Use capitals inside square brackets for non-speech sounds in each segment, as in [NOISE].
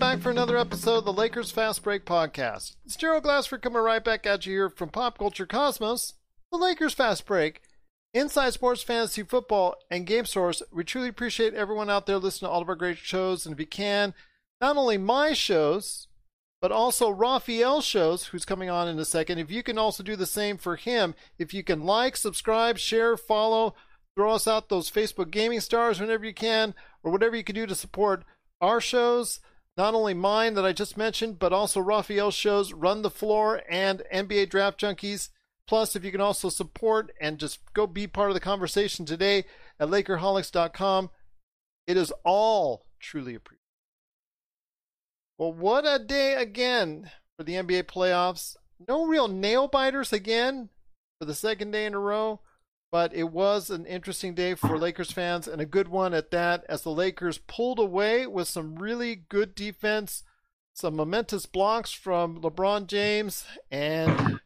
back for another episode of the Lakers Fast Break Podcast. It's Gerald Glassford coming right back at you here from Pop Culture Cosmos, the Lakers Fast Break, Inside Sports Fantasy Football, and Game Source. We truly appreciate everyone out there listening to all of our great shows. And if you can, not only my shows, but also Raphael's shows, who's coming on in a second. If you can also do the same for him, if you can like, subscribe, share, follow, throw us out those Facebook gaming stars whenever you can, or whatever you can do to support our shows, not only mine that I just mentioned, but also Raphael's shows, Run the Floor and NBA Draft Junkies. Plus, if you can also support and just go be part of the conversation today at Lakerholics.com, it is all truly appreciated. Well, what a day again for the NBA playoffs. No real nail biters again for the second day in a row. But it was an interesting day for Lakers fans and a good one at that, as the Lakers pulled away with some really good defense, some momentous blocks from LeBron James, and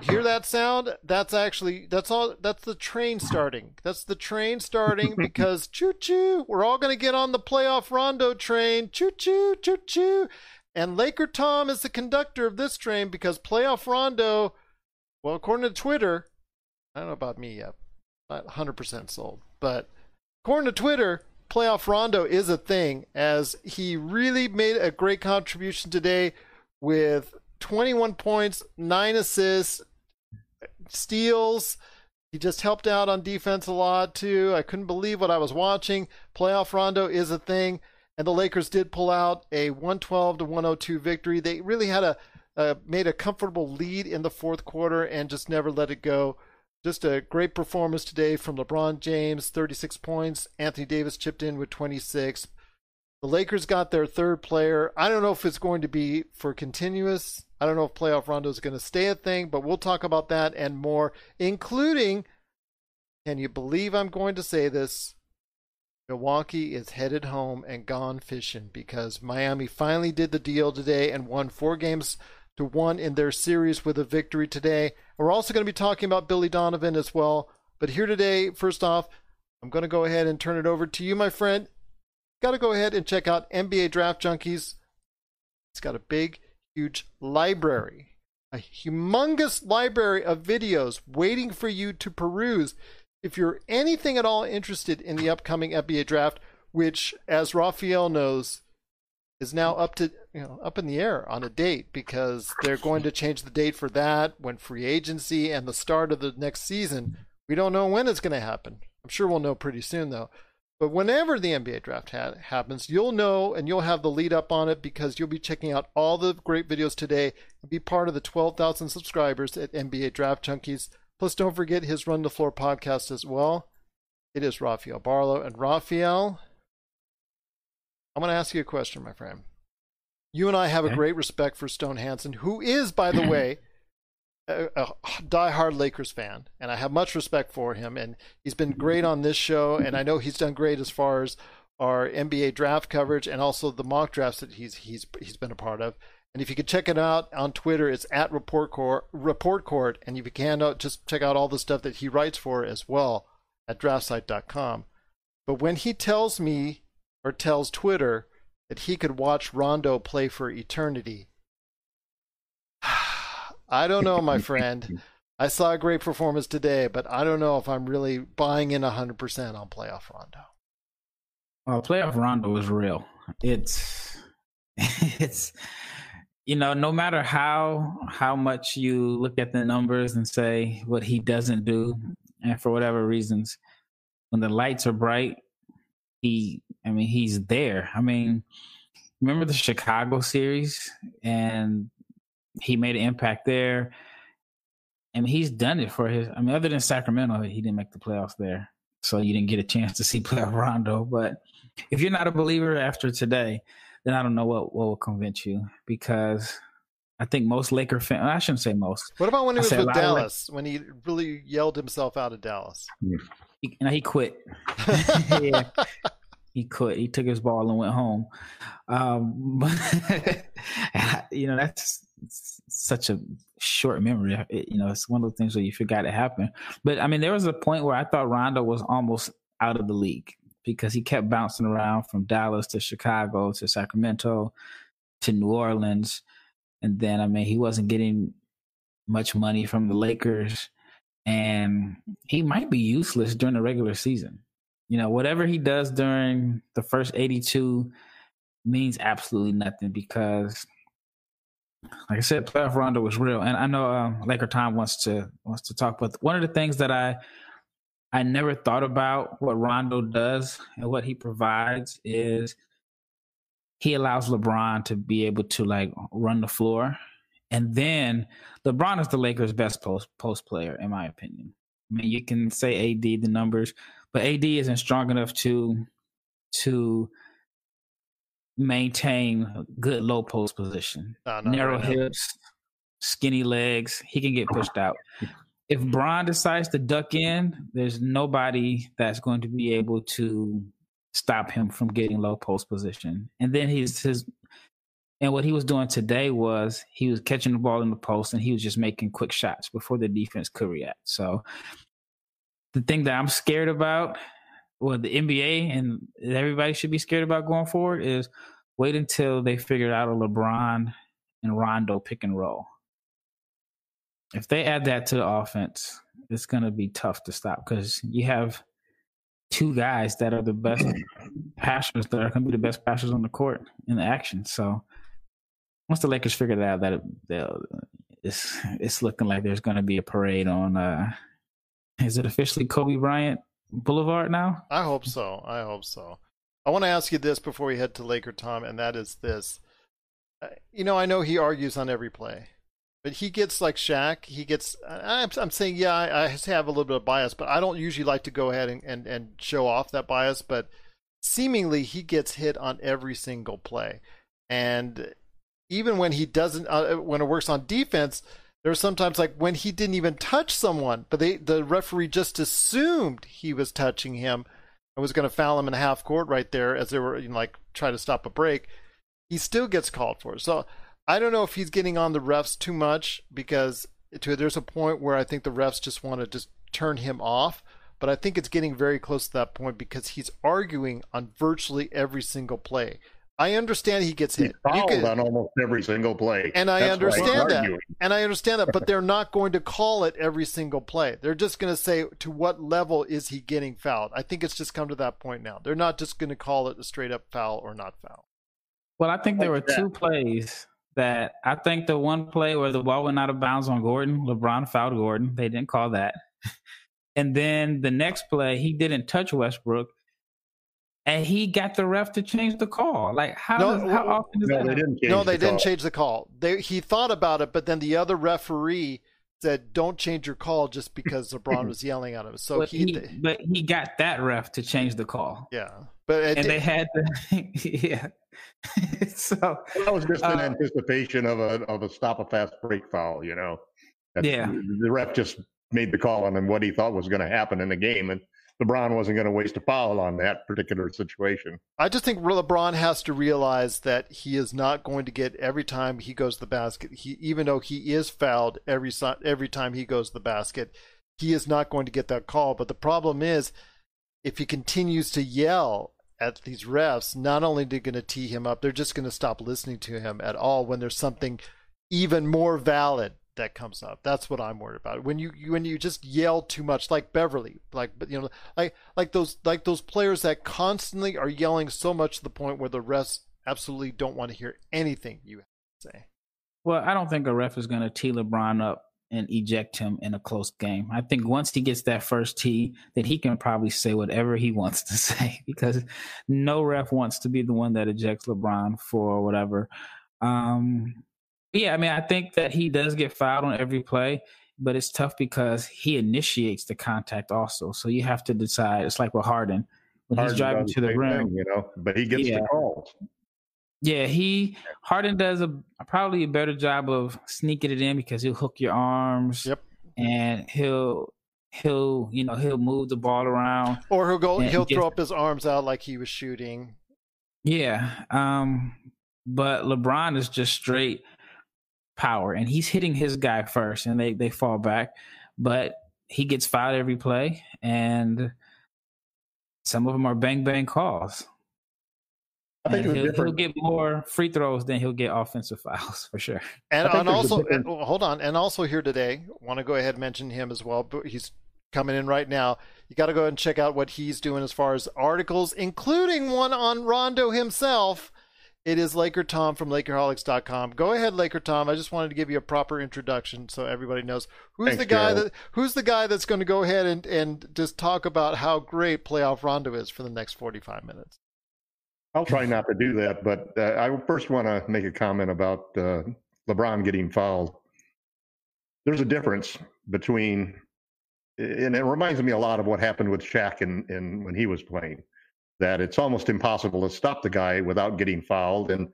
hear that sound? That's actually that's all. That's the train starting. That's the train starting [LAUGHS] because choo choo, we're all gonna get on the playoff Rondo train. Choo choo, choo choo. And Laker Tom is the conductor of this train because playoff Rondo, well, according to Twitter, I don't know about me yet. Not 100% sold. But according to Twitter, playoff Rondo is a thing as he really made a great contribution today with 21 points, 9 assists, steals. He just helped out on defense a lot too. I couldn't believe what I was watching. Playoff Rondo is a thing, and the Lakers did pull out a 112 to 102 victory. They really had a uh, made a comfortable lead in the fourth quarter and just never let it go. Just a great performance today from LeBron James, 36 points. Anthony Davis chipped in with 26. The Lakers got their third player. I don't know if it's going to be for continuous. I don't know if playoff Rondo is going to stay a thing, but we'll talk about that and more, including can you believe I'm going to say this? Milwaukee is headed home and gone fishing because Miami finally did the deal today and won four games to one in their series with a victory today. We're also going to be talking about Billy Donovan as well. But here today, first off, I'm going to go ahead and turn it over to you, my friend. Got to go ahead and check out NBA Draft Junkies. It's got a big, huge library, a humongous library of videos waiting for you to peruse. If you're anything at all interested in the upcoming NBA draft, which, as Raphael knows, is now up to you know up in the air on a date because they're going to change the date for that when free agency and the start of the next season. We don't know when it's going to happen. I'm sure we'll know pretty soon though. But whenever the NBA draft ha- happens, you'll know and you'll have the lead up on it because you'll be checking out all the great videos today and be part of the 12,000 subscribers at NBA Draft Junkies. Plus, don't forget his Run the Floor podcast as well. It is Raphael Barlow. And Raphael, I'm going to ask you a question, my friend. You and I have okay. a great respect for Stone Hansen, who is, by the way, [CLEARS THROAT] a, a diehard Lakers fan, and I have much respect for him. And he's been great on this show, and I know he's done great as far as our NBA draft coverage and also the mock drafts that he's he's he's been a part of. And if you could check it out on Twitter, it's at Report Court, Report Court. And if you can, uh, just check out all the stuff that he writes for as well at draftsite.com. But when he tells me or tells Twitter that he could watch Rondo play for eternity. [SIGHS] I don't know, my [LAUGHS] friend. I saw a great performance today, but I don't know if I'm really buying in 100% on playoff Rondo. Well, playoff Rondo is real. It's [LAUGHS] it's you know, no matter how how much you look at the numbers and say what he doesn't do, and for whatever reasons, when the lights are bright, he I mean he's there. I mean, remember the Chicago series and he made an impact there. and he's done it for his I mean, other than Sacramento, he didn't make the playoffs there. So you didn't get a chance to see [LAUGHS] playoff Rondo. But if you're not a believer after today, then I don't know what, what will convince you because I think most Laker fans, I shouldn't say most. What about when he was with Dallas, when he really yelled himself out of Dallas? He, know, he quit. [LAUGHS] yeah, he quit. He took his ball and went home. Um, [LAUGHS] but, [LAUGHS] you know, that's such a short memory. It, you know, it's one of the things where you forgot it happened. But I mean, there was a point where I thought Rondo was almost out of the league. because he kept bouncing around from Dallas to Chicago to Sacramento to New Orleans. And then, I mean, he wasn't getting much money from the Lakers. And he might be useless during the regular season. You know, whatever he does during the first 82 means absolutely nothing because like I said, playoff Rondo was real, and I know um, Laker Tom wants to wants to talk. But one of the things that I I never thought about what Rondo does and what he provides is he allows LeBron to be able to like run the floor, and then LeBron is the Lakers' best post post player, in my opinion. I mean, you can say AD the numbers, but AD isn't strong enough to to maintain good low post position. No, Narrow right hips, skinny legs, he can get pushed out. If Bron decides to duck in, there's nobody that's going to be able to stop him from getting low post position. And then he's his and what he was doing today was he was catching the ball in the post and he was just making quick shots before the defense could react. So the thing that I'm scared about well, the NBA and everybody should be scared about going forward is wait until they figure out a LeBron and Rondo pick and roll. If they add that to the offense, it's going to be tough to stop because you have two guys that are the best [CLEARS THROAT] passers that are going to be the best passers on the court in the action. So once the Lakers figure that out, that it's it's looking like there's going to be a parade on. Uh, is it officially Kobe Bryant Boulevard now? I hope so. I hope so. I want to ask you this before we head to Laker Tom, and that is this. Uh, you know, I know he argues on every play, but he gets like Shaq. He gets. I'm, I'm saying, yeah, I, I have a little bit of bias, but I don't usually like to go ahead and, and, and show off that bias. But seemingly, he gets hit on every single play, and even when he doesn't, uh, when it works on defense, there's sometimes like when he didn't even touch someone, but they the referee just assumed he was touching him and was going to foul him in half court right there as they were you know, like trying to stop a break. He still gets called for. So I don't know if he's getting on the refs too much because to, there's a point where I think the refs just want to just turn him off. But I think it's getting very close to that point because he's arguing on virtually every single play. I understand he gets hit. He's fouled on almost every single play, and I That's understand that. And I understand that, but [LAUGHS] they're not going to call it every single play. They're just going to say to what level is he getting fouled. I think it's just come to that point now. They're not just going to call it a straight up foul or not foul. Well, I think there were two plays that I think the one play where the ball went out of bounds on Gordon, LeBron fouled Gordon. They didn't call that. [LAUGHS] and then the next play, he didn't touch Westbrook and he got the ref to change the call. Like how no, does, how often does no, that? They didn't no, they the didn't change the call. They, he thought about it, but then the other referee said, "Don't change your call just because LeBron was yelling at him." So but he, he, but he got that ref to change the call. Yeah, but and did, they had to, [LAUGHS] yeah. [LAUGHS] so that was just uh, anticipation of a of a stop a fast break foul. You know, That's, yeah. The ref just made the call on him what he thought was going to happen in the game, and LeBron wasn't going to waste a foul on that particular situation. I just think LeBron has to realize that he is not going to get every time he goes to the basket. He even though he is fouled every every time he goes to the basket, he is not going to get that call. But the problem is, if he continues to yell at these refs, not only are they going to tee him up, they're just going to stop listening to him at all when there's something even more valid that comes up. That's what I'm worried about. When you, you when you just yell too much, like Beverley, like but you know, like like those like those players that constantly are yelling so much to the point where the refs absolutely don't want to hear anything you say. Well, I don't think a ref is going to tee LeBron up and eject him in a close game. I think once he gets that first tee, then he can probably say whatever he [LAUGHS] wants to say because no ref wants to be the one that ejects LeBron for whatever. Um, yeah, I mean, I think that he does get fouled on every play, but it's tough because he initiates the contact also. So you have to decide. It's like with Harden when Harden he's driving to the rim, thing, you know, but he gets yeah. the calls. Yeah, he Harden does a probably a better job of sneaking it in because he'll hook your arms. Yep. And he'll he'll you know he'll move the ball around or he'll go he'll throw up his arms out like he was shooting yeah um but lebron is just straight power and he's hitting his guy first and they, they fall back. But he gets fouled every play and some of them are bang bang calls. I think he'll, he'll get more free throws than he'll get offensive [LAUGHS] fouls for sure. And, and also, and- hold on, and also here today, want to go ahead and mention him as well. But he's coming in right now. You got to go ahead and check out what he's doing as far as articles, including one on Rondo himself. It is Laker Tom from LakerHolics.com. Go ahead, Laker Tom. I just wanted to give you a proper introduction so everybody knows who's Thanks, the guy Gerald. that who's the guy that's going to go ahead and and just talk about how great playoff Rondo is for the next forty five minutes. I'll try not to do that, but uh, I first want to make a comment about uh, LeBron getting fouled. There's a difference between, and it reminds me a lot of what happened with Shaq in, in when he was playing. That it's almost impossible to stop the guy without getting fouled, and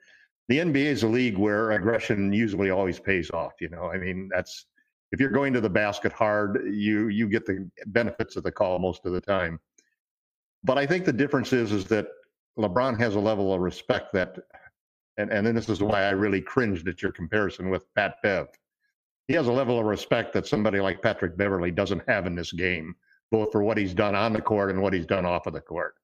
the NBA is a league where aggression usually always pays off. You know, I mean, that's if you're going to the basket hard, you you get the benefits of the call most of the time. But I think the difference is is that LeBron has a level of respect that, and, and then this is why I really cringed at your comparison with Pat Bev. He has a level of respect that somebody like Patrick Beverley doesn't have in this game, both for what he's done on the court and what he's done off of the court.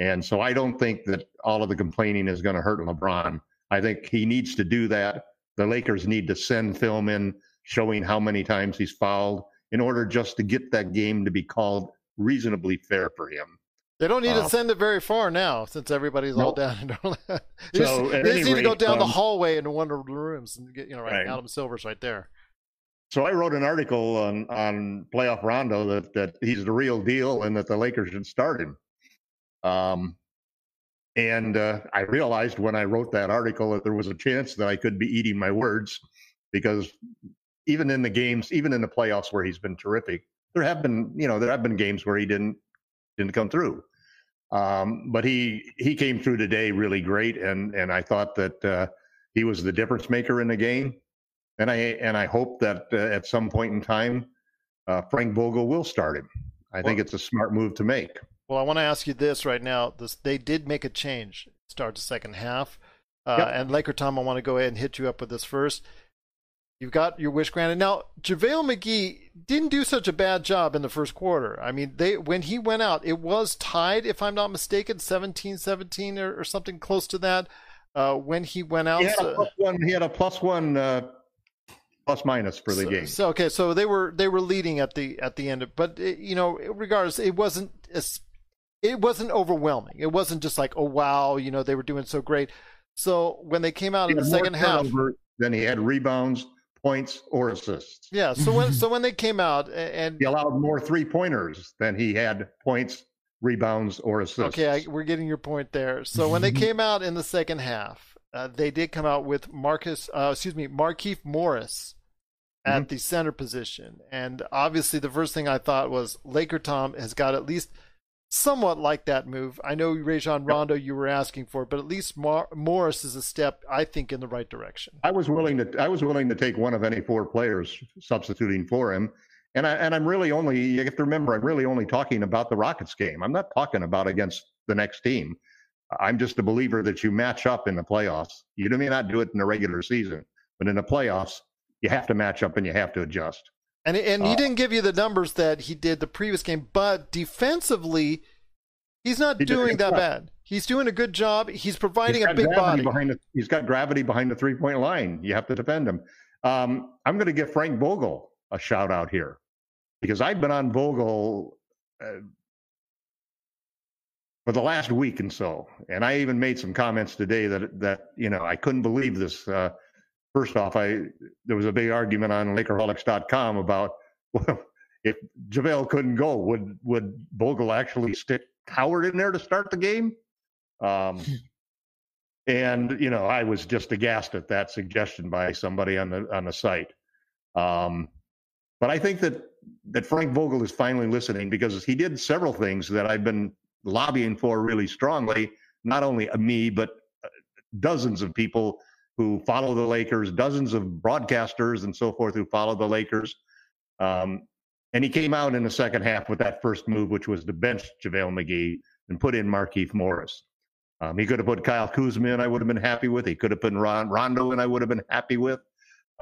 And so I don't think that all of the complaining is going to hurt LeBron. I think he needs to do that. The Lakers need to send film in showing how many times he's fouled in order just to get that game to be called reasonably fair for him. They don't need to Uh, send it very far now, since everybody's all Nope. down. all that. You So, just, any just need to go rate, down the um, hallway into one of the rooms and get, you know, right, Right. Adam Silver's right there. So I wrote an article on on playoff Rondo that that he's the real deal and that the Lakers should start him. Um, and uh, I realized when I wrote that article that there was a chance that I could be eating my words because even in the games, even in the playoffs where he's been terrific, there have been you know there have been games where he didn't didn't come through. Um, but he he came through today really great, and and I thought that uh, he was the difference maker in the game and I and I hope that uh, at some point in time, uh, Frank Vogel will start him. I think it's a smart move to make. Well, I want to ask you this right now. This they did make a change. Start the second half, uh, Yep. and Laker Tom, I want to go ahead and hit you up with this first. You've got your wish granted. Now, JaVale McGee didn't do such a bad job in the first quarter. I mean, they when he went out, it was tied, if I'm not mistaken, 17-17 or, or something close to that. Uh, when he went out, He had a plus one. He had a plus one, uh, plus minus for the so, game. So okay, so they were they were leading at the at the end, of, but it, you know, regardless, it wasn't as it wasn't overwhelming. It wasn't just like oh wow, you know, they were doing so great. So when they came out He in the more second half, turnover than he had rebounds, points, or assists. yeah. So when [LAUGHS] so when they came out and He allowed more three pointers than he had points, rebounds, or assists. Okay, I, we're getting your point there. So when they [LAUGHS] came out in the second half, uh, they did come out with Marcus, uh, excuse me, Markieff Morris at the center position, and obviously the first thing I thought was Laker Tom has got at least somewhat like that move. I know Rajon Rondo you were asking for, but at least Mar- Morris is a step I think in the right direction. I was willing to I was willing to take one of any four players substituting for him. And I and I'm really only you have to remember I'm really only talking about the Rockets game. I'm not talking about against the next team. I'm just a believer that you match up in the playoffs. You may not do it in the regular season, but in the playoffs, you have to match up and you have to adjust. And and he Uh, didn't give you the numbers that he did the previous game, but defensively, he's not He doing that job. bad. He's doing a good job. He's providing He's a big body. behind the, he's got gravity behind the three point line. You have to defend him. Um, I'm going to give Frank Vogel a shout out here because I've been on Vogel uh, for the last week and so, and I even made some comments today that that you know I couldn't believe this. Uh, first off, I there was a big argument on Lakerholics.com about [LAUGHS] well, if JaVale couldn't go, would would Vogel actually stick Howard in there to start the game? Um, and you know, I was just aghast at that suggestion by somebody on the on the site. Um, but I think that that Frank Vogel is finally listening because he did several things that I've been lobbying for really strongly. Not only me, but uh, dozens of people who follow the Lakers, dozens of broadcasters and so forth who follow the Lakers. Um, and he came out in the second half with that first move, which was to bench JaVale McGee and put in Markieff Morris. Um, he could have put Kyle Kuzma in, I would have been happy with. He could have put Ron, Rondo in, I would have been happy with.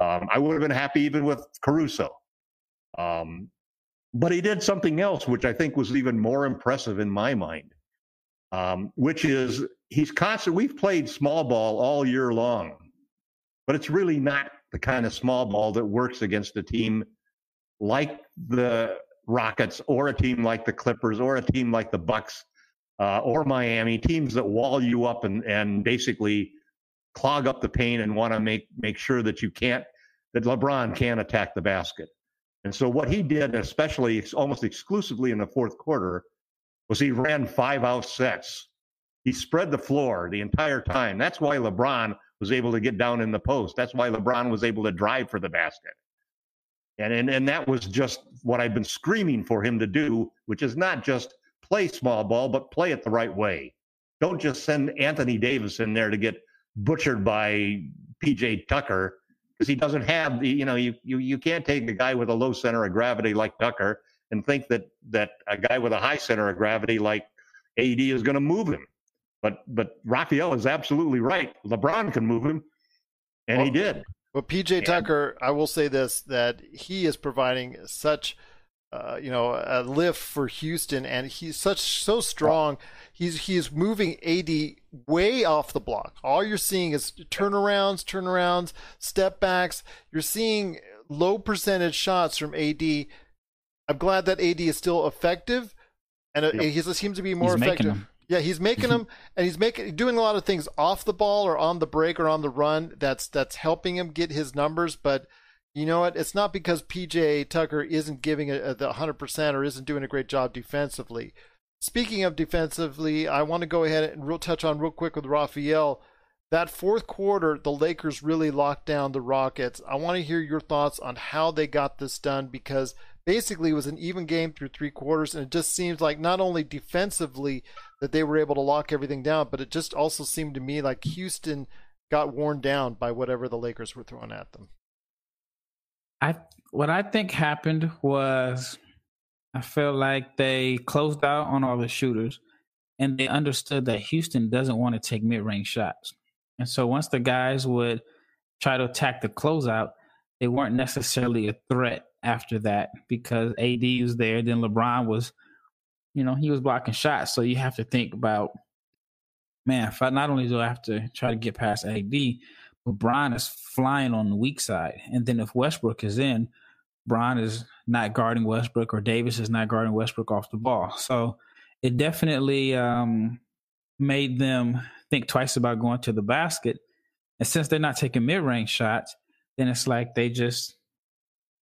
Um, I would have been happy even with Caruso. Um, but he did something else, which I think was even more impressive in my mind. Um, which is he's constant. We've played small ball all year long, but it's really not the kind of small ball that works against a team like the Rockets or a team like the Clippers or a team like the Bucks uh, or Miami, teams that wall you up and, and basically clog up the paint and want to make make sure that you can't that LeBron can't attack the basket. And so what he did, especially almost exclusively in the fourth quarter, was he ran five out sets. He spread the floor the entire time. That's why LeBron was able to get down in the post. That's why LeBron was able to drive for the basket. And, and, and that was just what I've been screaming for him to do, which is not just play small ball, but play it the right way. Don't just send Anthony Davis in there to get butchered by PJ Tucker because he doesn't have the, you know, you, you, you can't take a guy with a low center of gravity like Tucker and think that, that a guy with a high center of gravity like AD is going to move him. But, but Raphael is absolutely right. LeBron can move him, and well, he did. But PJ Tucker, I will say this that he is providing such uh, you know, a lift for Houston, and he's such so strong. He's he's moving AD way off the block. All you're seeing is turnarounds, turnarounds, step backs. You're seeing low percentage shots from AD. I'm glad that AD is still effective, and uh, yep. he seems to be more he's effective. Yeah, he's making them, [LAUGHS] and he's making doing a lot of things off the ball or on the break or on the run. That's that's helping him get his numbers, but you know what? It's not because PJ Tucker isn't giving it the 100% or isn't doing a great job defensively. Speaking of defensively, I want to go ahead and real touch on real quick with Raphael. That fourth quarter, the Lakers really locked down the Rockets. I want to hear your thoughts on how they got this done because basically it was an even game through three quarters, and it just seems like not only defensively that they were able to lock everything down, but it just also seemed to me like Houston got worn down by whatever the Lakers were throwing at them. I what I think happened was I feel like they closed out on all the shooters and they understood that Houston doesn't want to take mid-range shots. And so once the guys would try to attack the closeout, they weren't necessarily a threat after that because AD was there. Then LeBron was, you know, he was blocking shots. So you have to think about, man, if I not only do I have to try to get past AD, but Bron is flying on the weak side. And then if Westbrook is in, Bron is not guarding Westbrook or Davis is not guarding Westbrook off the ball. So it definitely um, made them think twice about going to the basket. And since they're not taking mid range shots, then it's like they just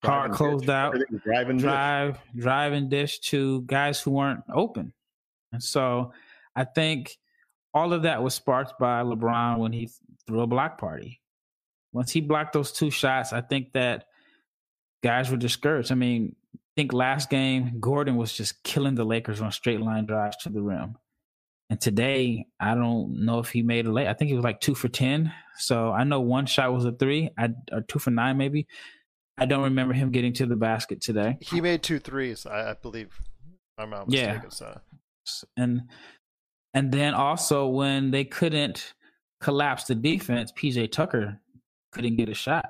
hard closed out, driving drive, dish. and dish to guys who weren't open. And so I think all of that was sparked by LeBron when he threw a block party. Once he blocked those two shots, I think that guys were discouraged. I mean, I think last game Gordon was just killing the Lakers on straight line drives to the rim. And today, I don't know if he made a late. I think he was like two for ten. So I know one shot was a three, I, or two for nine maybe. I don't remember him getting to the basket today. He made two threes, I, I believe. I'm not mistaken. Yeah. So. And and then also when they couldn't collapse the defense, PJ Tucker couldn't get a shot.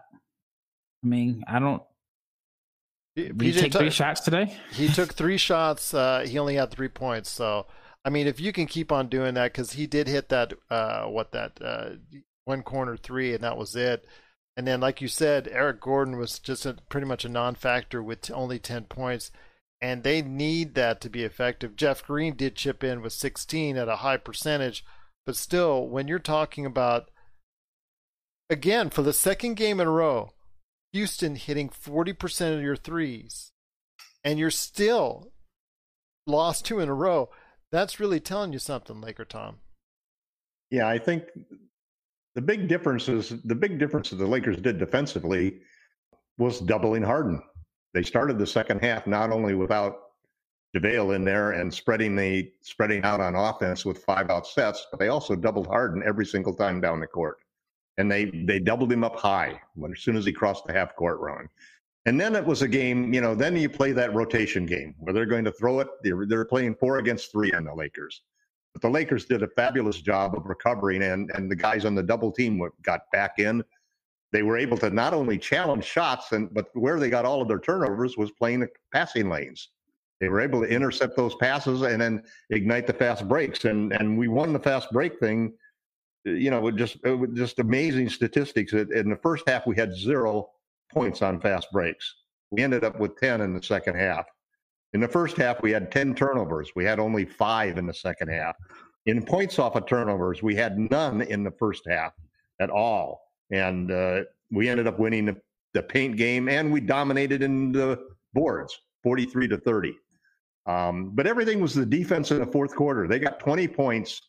I mean, I don't. Did PJ take three shots today? He took three shots. Uh, he only had three points. So, I mean, if you can keep on doing that, because he did hit that, uh, what that uh, one corner three, and that was it. And then, like you said, Eric Gordon was just a, pretty much a non-factor with only ten points and they need that to be effective. Jeff Green did chip in with 16 at a high percentage, but still, when you're talking about, again, for the second game in a row, Houston hitting 40% of your threes, and you're still lost two in a row, that's really telling you something, Laker Tom. Yeah, I think the big difference is the big difference that the Lakers did defensively was doubling Harden. They started the second half not only without JaVale in there and spreading the spreading out on offense with five out sets, but they also doubled Harden every single time down the court. And they they doubled him up high when as soon as he crossed the half court run. And then it was a game, you know, then you play that rotation game where they're going to throw it. They're, they're playing four against three on the Lakers. But the Lakers did a fabulous job of recovering, and, and the guys on the double team got back in they were able to not only challenge shots and but where they got all of their turnovers was playing the passing lanes They were able to intercept those passes and then ignite the fast breaks. And and we won the fast break thing. You know, with just with just amazing statistics. In the first half, we had zero points on fast breaks. We ended up with ten in the second half. In the first half, we had ten turnovers. We had only five in the second half. In points off of turnovers, we had none in the first half at all. And uh, we ended up winning the, the paint game and we dominated in the boards 43 to 30. Um, but everything was the defense in the fourth quarter. They got 20 points,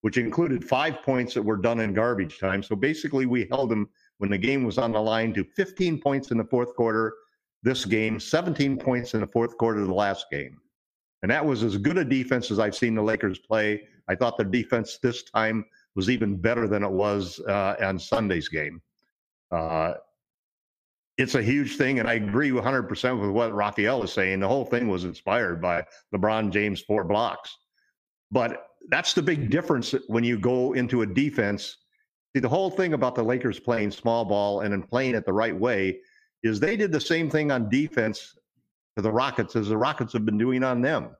which included five points that were done in garbage time. So basically, we held them when the game was on the line to 15 points in the fourth quarter this game, 17 points in the fourth quarter of the last game. And that was as good a defense as I've seen the Lakers play. I thought the defense this time was even better than it was uh, on Sunday's game. Uh, it's a huge thing, and I agree 100% with what Raphael is saying. The whole thing was inspired by LeBron James' four blocks. But that's the big difference when you go into a defense. See, the whole thing about the Lakers playing small ball and then playing it the right way is they did the same thing on defense to the Rockets as the Rockets have been doing on them,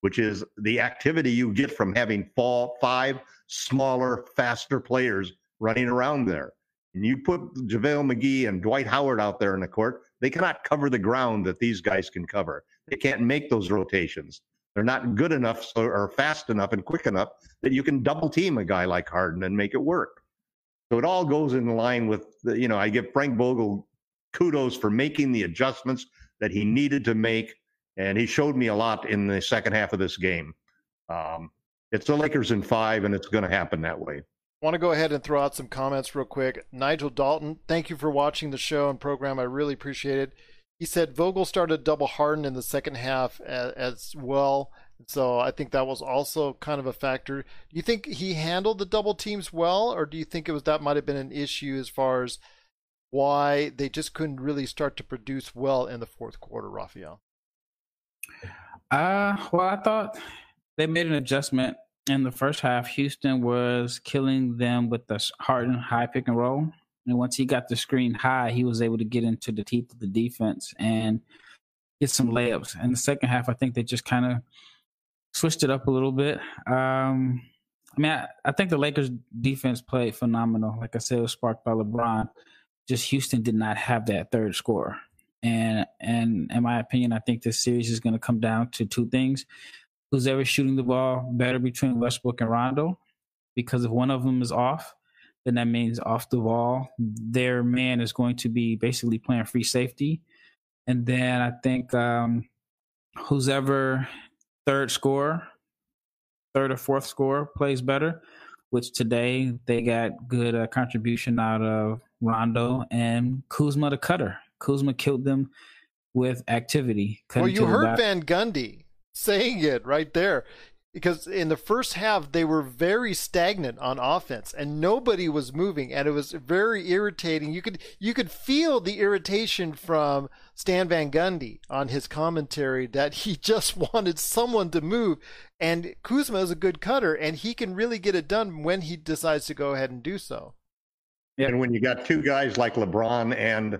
which is the activity you get from having fall five smaller, faster players running around there and you put JaVale McGee and Dwight Howard out there in the court, they cannot cover the ground that these guys can cover. They can't make those rotations. They're not good enough or fast enough and quick enough that you can double team a guy like Harden and make it work. So it all goes in line with, the, you know, I give Frank Vogel kudos for making the adjustments that he needed to make. And he showed me a lot in the second half of this game. Um, it's the Lakers in five, and it's going to happen that way I want to go ahead and throw out some comments real quick. Nigel Dalton, thank you for watching the show and program. I really appreciate it. He said Vogel started double Harden in the second half as, as, well. So I think that was also kind of a factor. Do you think he handled the double teams well, or do you think it was that might have been an issue as far as why they just couldn't really start to produce well in the fourth quarter, Raphael? Uh, well, I thought they made an adjustment in the first half, Houston was killing them with the Harden high pick and roll. And once he got the screen high, he was able to get into the teeth of the defense and get some layups. In the second half, I think they just kind of switched it up a little bit. Um, I mean, I, I, think the Lakers defense played phenomenal. Like I said, it was sparked by LeBron. Just Houston did not have that third score. And and in my opinion, I think this series is going to come down to two things who's ever shooting the ball better between Westbrook and Rondo. Because if one of them is off, then that means off the ball, their man is going to be basically playing free safety. And then I think um, who's ever third score, third or fourth score plays better, which today they got good uh, contribution out of Rondo and Kuzma the cutter. Kuzma killed them with activity. Well, you heard Van Gundy saying it right there because in the first half they were very stagnant on offense and nobody was moving and it was very irritating. You could you could feel the irritation from Stan Van Gundy on his commentary that he [LAUGHS] just wanted someone to move and Kuzma is a good cutter and he can really get it done when he decides to go ahead and do so. And when you got two guys like LeBron and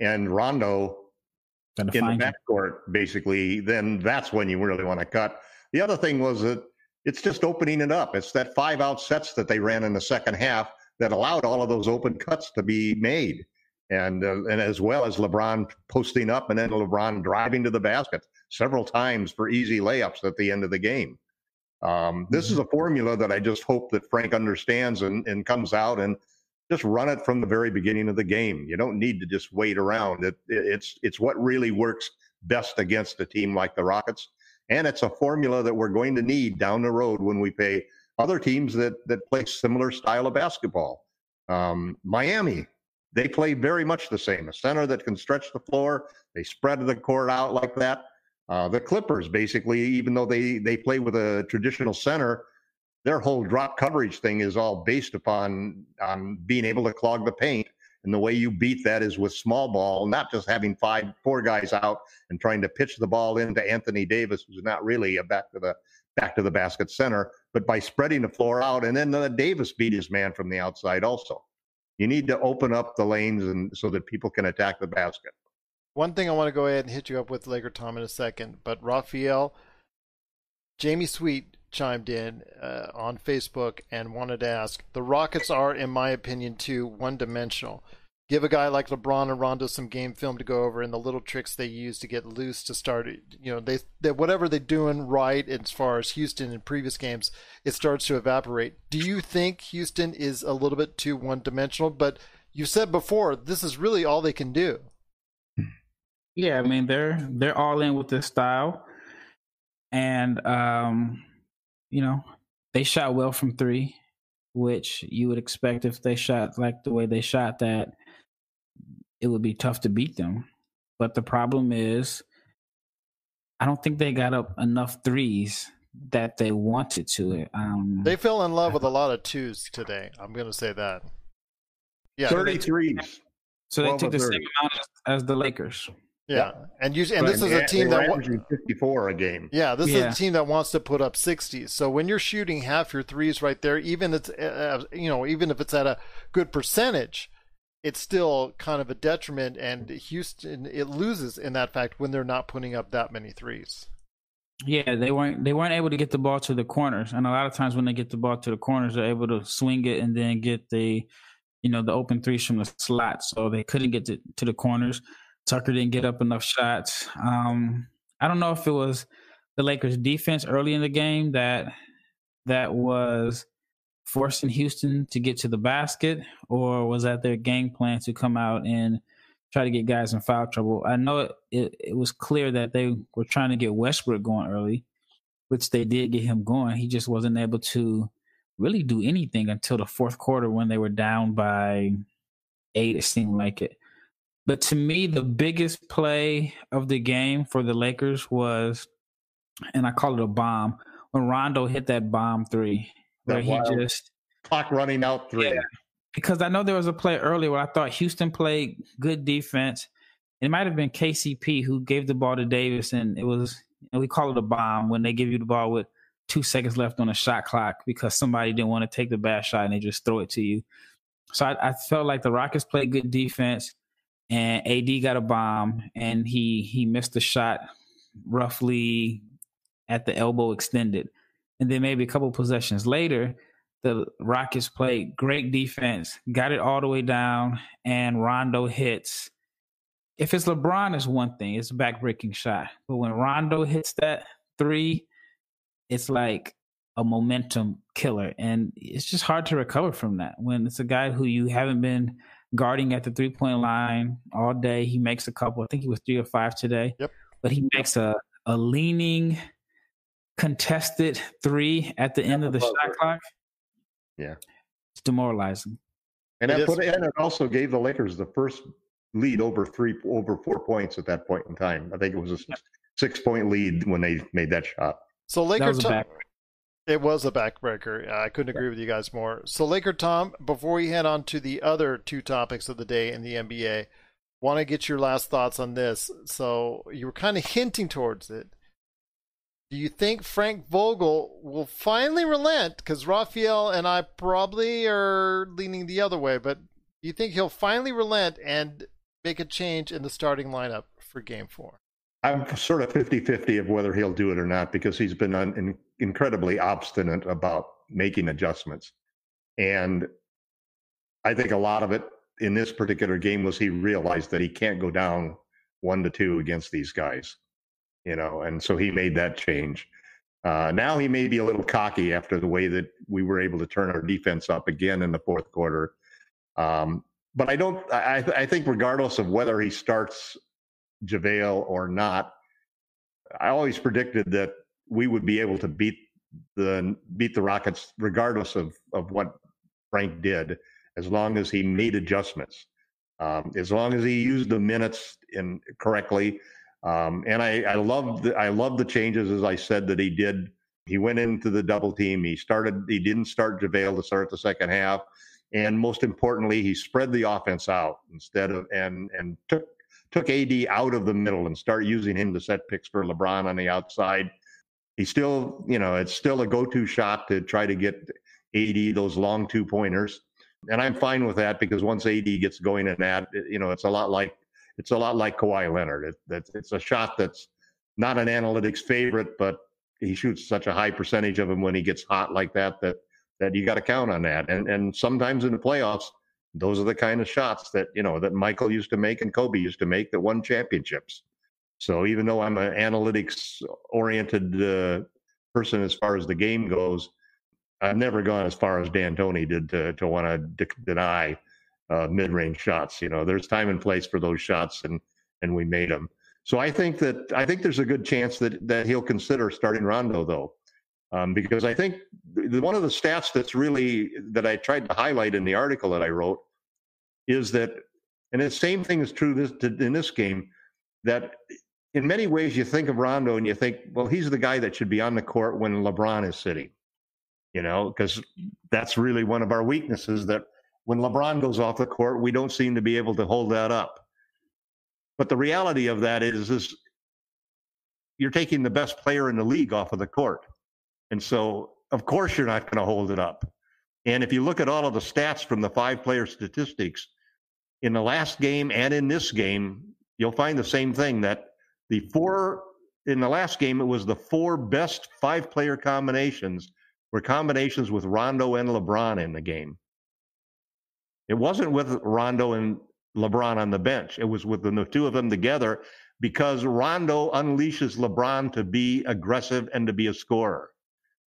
and Rondo in the backcourt, basically, then that's when you really want to cut. The other thing was that it's just opening it up. It's that five out sets that they ran in the second half that allowed all of those open cuts to be made. And, uh, and as well as LeBron posting up and then LeBron driving to the basket several times for easy layups at the end of the game. Um, this mm-hmm. is a formula that I just hope that Frank understands and, and comes out and just run it from the very beginning of the game. You don't need to just wait around. It, it's it's what really works best against a team like the Rockets, and it's a formula that we're going to need down the road when we pay other teams that that play similar style of basketball. Um, Miami, they play very much the same. A center that can stretch the floor. They spread the court out like that. Uh, the Clippers, basically, even though they they play with a traditional center, their whole drop coverage thing is all based upon on being able to clog the paint. And the way you beat that is with small ball, not just having five, four guys out and trying to pitch the ball into Anthony Davis, who's not really a back to the back to the basket center, but by spreading the floor out. And then uh, Davis beat his man from the outside also. You need to open up the lanes and so that people can attack the basket. one thing I want to go ahead and hit you up with, Laker Tom, in a second. But Raphael, Jamie Sweet chimed in uh, on Facebook and wanted to ask the Rockets are, in my opinion, too one dimensional. Give a guy like LeBron and Rondo some game film to go over and the little tricks they use to get loose to start. You know, they, they whatever they're doing right as far as Houston in previous games, it starts to evaporate. Do you think Houston is a little bit too one dimensional? But you said before this is really all they can do. Yeah, I mean they're they're all in with this style, and um, you know they shot well from three, which you would expect if they shot like the way they shot that it would be tough to beat them. But the problem is, I don't think they got up enough threes that they wanted to. Um, they fell in love with a lot of twos today. I'm going to say that. Yeah, thirty-threes. So they took the 30. same amount as, the Lakers. Yeah, yeah. and you and this is a team that averaging 54 a game. Yeah, this yeah. is a team that wants to put up 60s. So when you're shooting half your threes right there, even it's uh, uh, you know even if it's at a good percentage, it's still kind of a detriment, and Houston it loses in that fact when they're not putting up that many threes. Yeah, they weren't they weren't able to get the ball to the corners, and a lot of times when they get the ball to the corners, they're able to swing it and then get the, you know, the open threes from the slot. So they couldn't get to, to the corners. Tucker didn't get up enough shots. Um, I don't know if it was the Lakers' defense early in the game that that was forcing Houston to get to the basket, or was that their game plan to come out and try to get guys in foul trouble? I know it, it, it was clear that they were trying to get Westbrook going early, which they did get him going. He just wasn't able to really do anything until the fourth quarter when they were down by eight, it seemed like it. But to me, the biggest play of the game for the Lakers was, and I call it a bomb, when Rondo hit that bomb three where he just clock running out three. Yeah, because I know there was a play earlier where I thought Houston played good defense. It might have been KCP who gave the ball to Davis, and it was and we call it a bomb when they give you the ball with two seconds left on the shot clock because somebody didn't want to take the bad shot and they just throw it to you. So I, I felt like the Rockets played good defense, and AD got a bomb, and he he missed the shot roughly at the elbow extended. And then maybe a couple possessions later, the Rockets played great defense, got it all the way down, and Rondo hits. If it's LeBron, it's one thing, it's a backbreaking shot. But when Rondo hits that three, it's like a momentum killer. And it's just hard to recover from that. When it's a guy who you haven't been guarding at the three point line all day, he makes a couple. I think he was three or five today. Yep. But he makes a, a leaning contested three at the end of the shot clock. Yeah. It's demoralizing. And that put and it also gave the Lakers the first lead over three over four points at that point in time. I think it was a six point lead when they made that shot. So Laker Tom, it was a backbreaker. I couldn't agree with you guys more. So Laker Tom, before we head on to the other two topics of the day in the NBA, want to get your last thoughts on this. So you were kind of hinting towards it. Do you think Frank Vogel will finally relent? Because Raphael and I probably are leaning the other way, but do you think he'll finally relent and make a change in the starting lineup for game four? I'm sort of 50 50 of whether he'll do it or not because he's been un- incredibly obstinate about making adjustments. And I think a lot of it in this particular game was he realized that he can't go down one to two against these guys you know, and so he made that change. Uh, now he may be a little cocky after the way that we were able to turn our defense up again in the fourth quarter. Um, but I don't. I, I think regardless of whether he starts JaVale or not, I always predicted that we would be able to beat the beat the Rockets regardless of of what Frank did, as long as he made adjustments, um, as long as he used the minutes in correctly, um, and I, I love the I love the changes as I said that he did. He went into the double team. He started. He didn't start JaVale to start the second half, and most importantly, he spread the offense out instead of and and took took AD out of the middle and start using him to set picks for LeBron on the outside. He still, you know, it's still a go-to shot to try to get AD those long two pointers, and I'm mm-hmm. fine with that because once AD gets going in that, you know, it's a lot like it's a lot like Kawhi Leonard. It, it's a shot that's not an analytics favorite, but he shoots such a high percentage of them when he gets hot like that that that you got to count on that. And and sometimes in the playoffs, those are the kind of shots that you know that Michael used to make and Kobe used to make that won championships. So even though I'm an analytics oriented uh, person as far as the game goes, I've never gone as far as D'Antoni did to to want to de- deny uh, mid range shots. You know, there's time and place for those shots, and and we made them. So I think that I think there's a good chance that that he'll consider starting Rondo though, um, because I think one of the stats that's really that I tried to highlight in the article that I wrote is that, and the same thing is true this in this game, that in many ways you think of Rondo and you think, well, he's the guy that should be on the court when LeBron is sitting, you know, because that's really one of our weaknesses that when LeBron goes off the court, we don't seem to be able to hold that up. But the reality of that is, is you're taking the best player in the league off of the court. And so, of course, you're not going to hold it up. And if you look at all of the stats from the five player statistics in the last game and in this game, you'll find the same thing that the four in the last game, it was the four best five player combinations were combinations with Rondo and LeBron in the game. It wasn't with Rondo and LeBron on the bench. It was with the two of them together because Rondo unleashes LeBron to be aggressive and to be a scorer.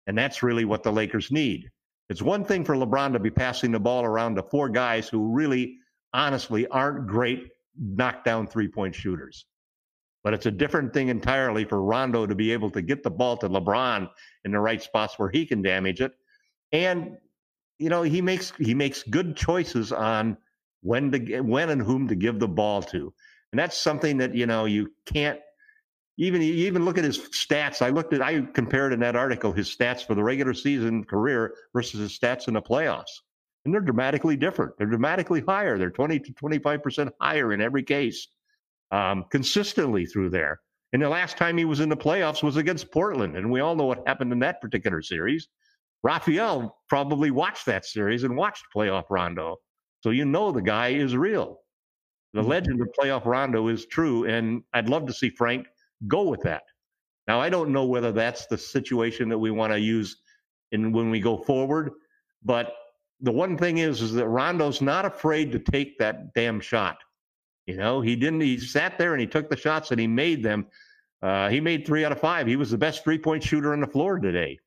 And that's really what the Lakers need. It's one thing for LeBron to be passing the ball around to four guys who really, honestly, aren't great knockdown three point shooters. But it's a different thing entirely for Rondo to be able to get the ball to LeBron in the right spots where he can damage it. And, you know, he makes he makes good choices on when to when and whom to give the ball to. And that's something that, you know, you can't even you even look at his stats. I looked at I compared in that article his stats for the regular season career versus his stats in the playoffs. And they're dramatically different. They're dramatically higher. They're 20 to 25% higher in every case, um, consistently through there. And the last time he was in the playoffs was against Portland. And we all know what happened in that particular series. Raphael probably watched that series and watched playoff Rondo. So you know the guy is real. The mm-hmm. legend of playoff Rondo is true. And I'd love to see Frank go with that. Now, I don't know whether that's the situation that we want to use in when we go forward, but the one thing is, is that Rondo's not afraid to take that damn shot. You know, he didn't. He sat there and he took the shots and he made them. Uh, he made three out of five. He was the best three point shooter on the floor today.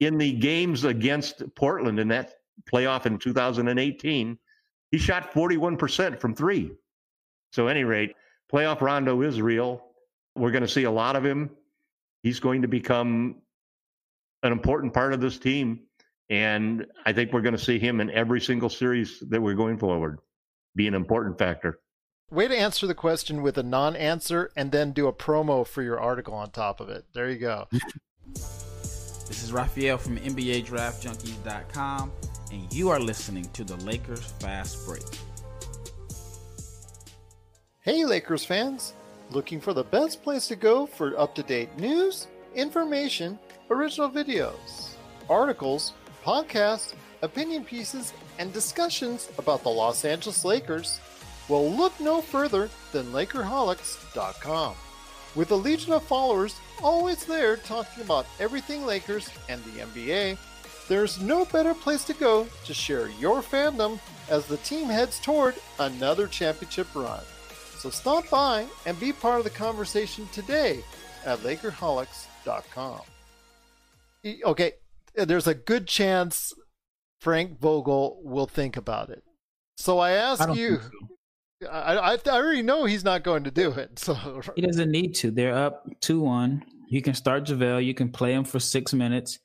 In the games against Portland in that playoff in 2018, he shot 41% from three. So, any rate, playoff Rondo is real. We're going to see a lot of him. He's going to become an important part of this team. And I think we're going to see him in every single series that we're going forward be an important factor. Way to answer the question with a non answer and then do a promo for your article on top of it. There you go. [LAUGHS] This is Raphael from NBADraftJunkies.com, and you are listening to the Lakers Fast Break. Hey, Lakers fans! Looking for the best place to go for up to date news, information, original videos, articles, podcasts, opinion pieces, and discussions about the Los Angeles Lakers? Well, look no further than Lakerholics.com. With a legion of followers always there talking about everything Lakers and the NBA, there's no better place to go to share your fandom as the team heads toward another championship run. So stop by and be part of the conversation today at Lakerholics.com. Okay, there's a good chance Frank Vogel will think about it. So I ask I you. So. I, I, I already know he's not going to do it. So he doesn't need to. They're up two one. You can start JaVale. You can play him for six minutes,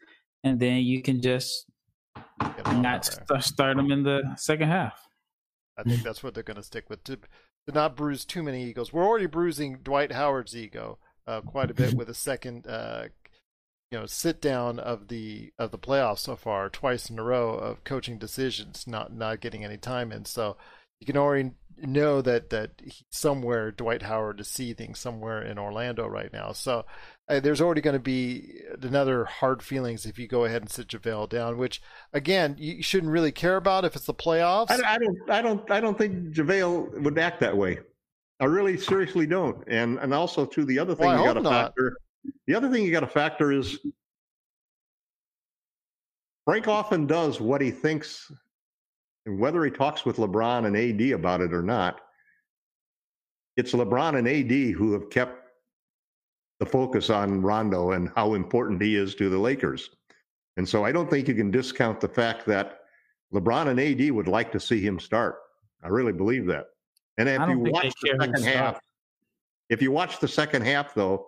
and then you can just not st- start him in the second half. I think that's what they're going to stick with to, to not bruise too many egos. We're already bruising Dwight Howard's ego uh, quite a bit [LAUGHS] with a second, uh, you know, sit down of the of the playoffs so far, twice in a row of coaching decisions, not not getting any time in. So you can already know that that somewhere Dwight Howard is seething somewhere in Orlando right now. So uh, there's already going to be another hard feelings if you go ahead and sit JaVale down, which again you shouldn't really care about if it's the playoffs. I, I don't, I don't, I don't think JaVale would act that way. I really seriously don't. And and also too, the other thing Well, you got to factor. The other thing you got to factor is Frank often does what he thinks, and whether he talks with LeBron and AD about it or not. It's LeBron and AD who have kept the focus on Rondo and how important he is to the Lakers. And so I don't think you can discount the fact that LeBron and AD would like to see him start. I really believe that. And if you watch the second half, if you watch the second half, though,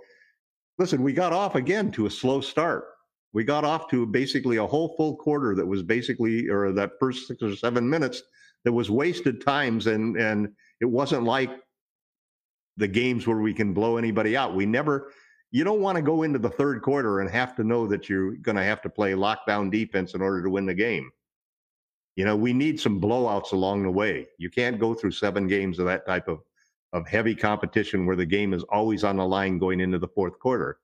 listen, we got off again to a slow start. We got off to basically a whole full quarter that was basically, or that first six or seven minutes that was wasted times, and and it wasn't like the games where we can blow anybody out. We never. You don't want to go into the third quarter and have to know that you're going to have to play lockdown defense in order to win the game. You know, we need some blowouts along the way. You can't go through seven games of that type of of heavy competition where the game is always on the line going into the fourth quarter.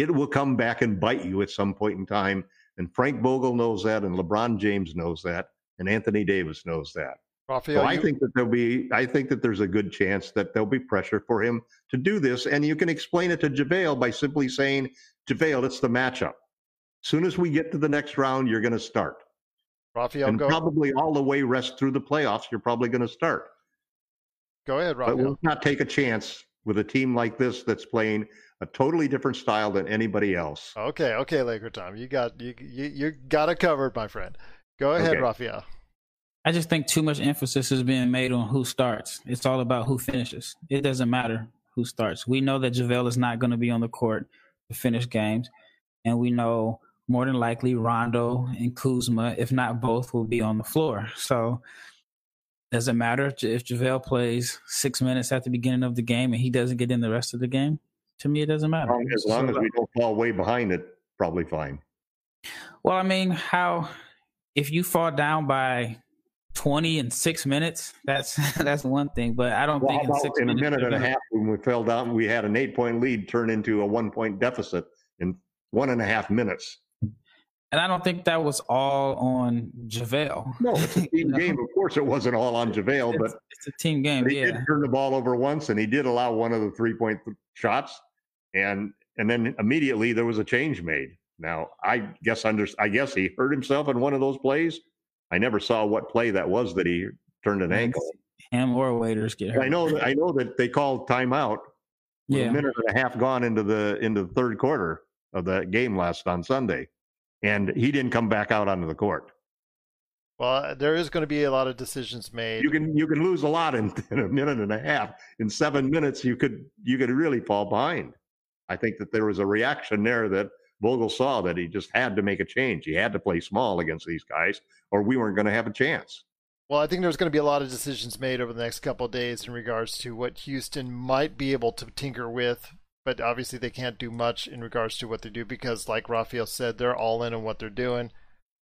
It will come back and bite you at some point in time. And Frank Vogel knows that, and LeBron James knows that, and Anthony Davis knows that. Raphael, So I you- think that there'll be, I think that there's a good chance that there'll be pressure for him to do this. And you can explain it to JaVale by simply saying, JaVale, it's the matchup. Soon as we get to the next round, you're going to start. Raphael, and go, probably all the way rest through the playoffs, you're probably going to start. go ahead, But Raphael. we'll not take a chance with a team like this that's playing a totally different style than anybody else. Okay, okay, Laker time. You got you you, you got it covered, my friend. Go ahead, Okay. Raphael. I just think too much emphasis is being made on who starts. It's all about who finishes. It doesn't matter who starts. We know that JaVale is not going to be on the court to finish games. And we know more than likely Rondo and Kuzma, if not both, will be on the floor. So does it matter if if JaVale plays six minutes at the beginning of the game and he doesn't get in the rest of the game? To me, it doesn't matter. Um, as long as we don't fall way behind it, probably fine. Well, I mean, how if you fall down by twenty in six minutes, that's [LAUGHS] that's one thing. But I don't Well, think in six in a minutes minute you're and a half when we fell down, we had an eight point lead turn into a one point deficit in one and a half minutes. And I don't think that was all on JaVale. No, it's a [LAUGHS] You team know? game. Of course, it wasn't all on JaVale, It's, but it's a team game. he Yeah. did turn the ball over once, and he did allow one of the three point shots, and and then immediately there was a change made. Now, I guess under I guess he hurt himself in one of those plays. I never saw what play that was that he turned an ankle. Him or waiters get hurt. I know I know that they called timeout with Yeah. a minute and a half gone into the into the third quarter of the game last on Sunday, and he didn't come back out onto the court. Well, there is going to be a lot of decisions made. You can you can lose a lot in, [LAUGHS] in a minute and a half. In seven minutes, you could you could really fall behind. I think that there was a reaction there that Vogel saw that he just had to make a change. He had to play small against these guys, or we weren't going to have a chance. Well, I think there's going to be a lot of decisions made over the next couple of days in regards to what Houston might be able to tinker with, but obviously they can't do much in regards to what they do because, like Raphael said, they're all in on what they're doing.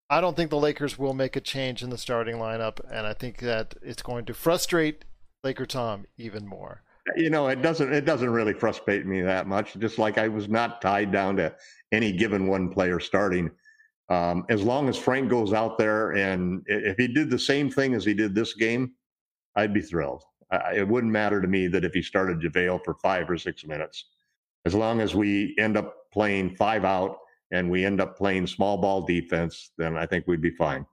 I don't think the Lakers will make a change in the starting lineup, and I think that it's going to frustrate Laker Tom even more. You know, it doesn't it doesn't really frustrate me that much. Just like I was not tied down to any given one player starting. Um, as long as Frank goes out there and if he did the same thing as he did this game, I'd be thrilled. I, it wouldn't matter to me that if he started JaVale for five or six minutes, as long as we end up playing five out and we end up playing small ball defense, then I think we'd be fine.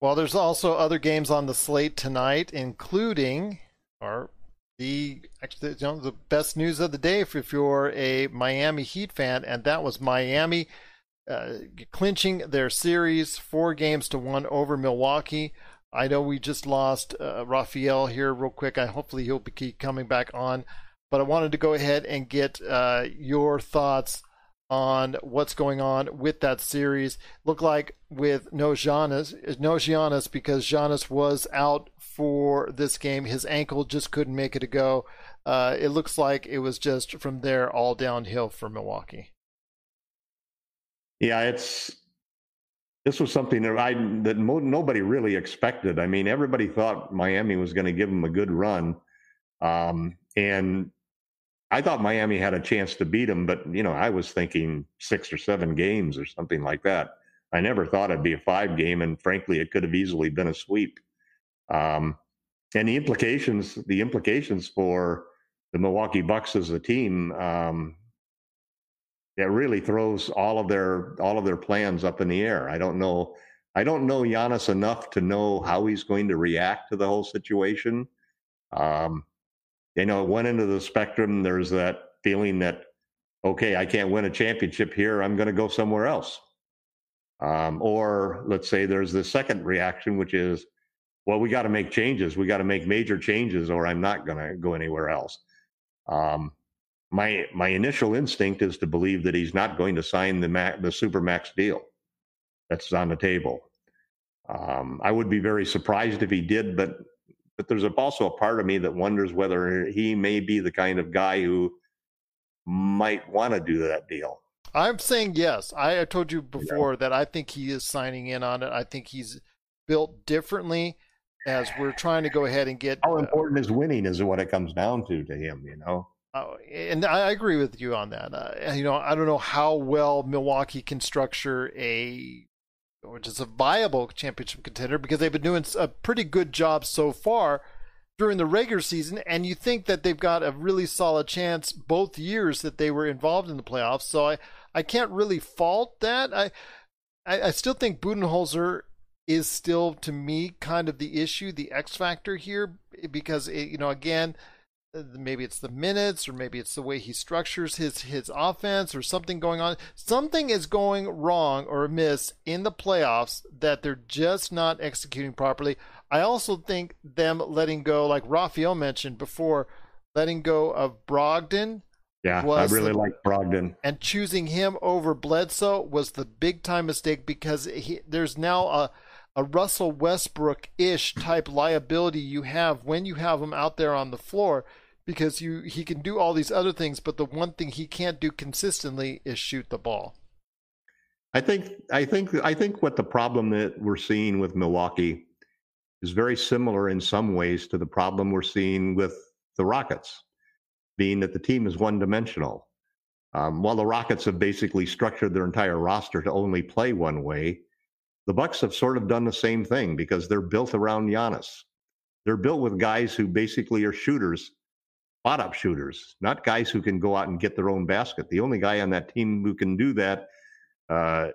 Well, there's also other games on the slate tonight, including or the actually you know, the best news of the day if, if you're a Miami Heat fan, and that was Miami uh, clinching their series four games to one over Milwaukee. I know we just lost uh, Raphael here real quick. I hopefully he'll be keep coming back on, but I wanted to go ahead and get uh, your thoughts on what's going on with that series. Look like with no Giannis, no Giannis because Giannis was out for this game. His ankle just couldn't make it a go. Uh, it looks like it was just from there all downhill for Milwaukee. Yeah, it's this was something that I that mo- nobody really expected. I mean, everybody thought Miami was going to give them a good run, um, and I thought Miami had a chance to beat them. But you know, I was thinking six or seven games or something like that. I never thought it'd be a five game, and frankly, it could have easily been a sweep. Um, and the implications the implications for the Milwaukee Bucks as a team um, it really throws all of their all of their plans up in the air. I don't know I don't know Giannis enough to know how he's going to react to the whole situation. Um, you know, at one end of the spectrum, there's that feeling that okay, I can't win a championship here. I'm going to go somewhere else. Um, or let's say there's the second reaction, which is, well, we got to make changes. We got to make major changes, or I'm not going to go anywhere else. Um, my my initial instinct is to believe that he's not going to sign the ma- the super max deal that's on the table. Um, I would be very surprised if he did, but but there's also a part of me that wonders whether he may be the kind of guy who might want to do that deal. I'm saying yes. I, I told you before yeah. that I think he is signing in on it. I think he's built differently as we're trying to go ahead and get. How uh, important uh, is winning is what it comes down to to him, you know. Uh, and I agree with you on that. Uh, you know, I don't know how well Milwaukee can structure a, which is a viable championship contender because they've been doing a pretty good job so far during the regular season, and you think that they've got a really solid chance both years that they were involved in the playoffs. So I, I can't really fault that. I, I, I still think Budenholzer is still to me kind of the issue, the X factor here, because it, you know again uh, maybe it's the minutes or maybe it's the way he structures his his offense or something going on. Something is going wrong or amiss in the playoffs that they're just not executing properly. I also think them letting go like Raphael mentioned before letting go of Brogdon yeah I really the, like Brogdon. and choosing him over Bledsoe was the big time mistake because he, there's now a a Russell Westbrook ish type liability you have when you have him out there on the floor because you he can do all these other things, but the one thing he can't do consistently is shoot the ball. I think I think I think what the problem that we're seeing with Milwaukee is very similar in some ways to the problem we're seeing with the Rockets, being that the team is one dimensional. Um, while the Rockets have basically structured their entire roster to only play one way, the Bucks have sort of done the same thing because they're built around Giannis. They're built with guys who basically are shooters, spot up shooters, not guys who can go out and get their own basket. The only guy on that team who can do that, uh,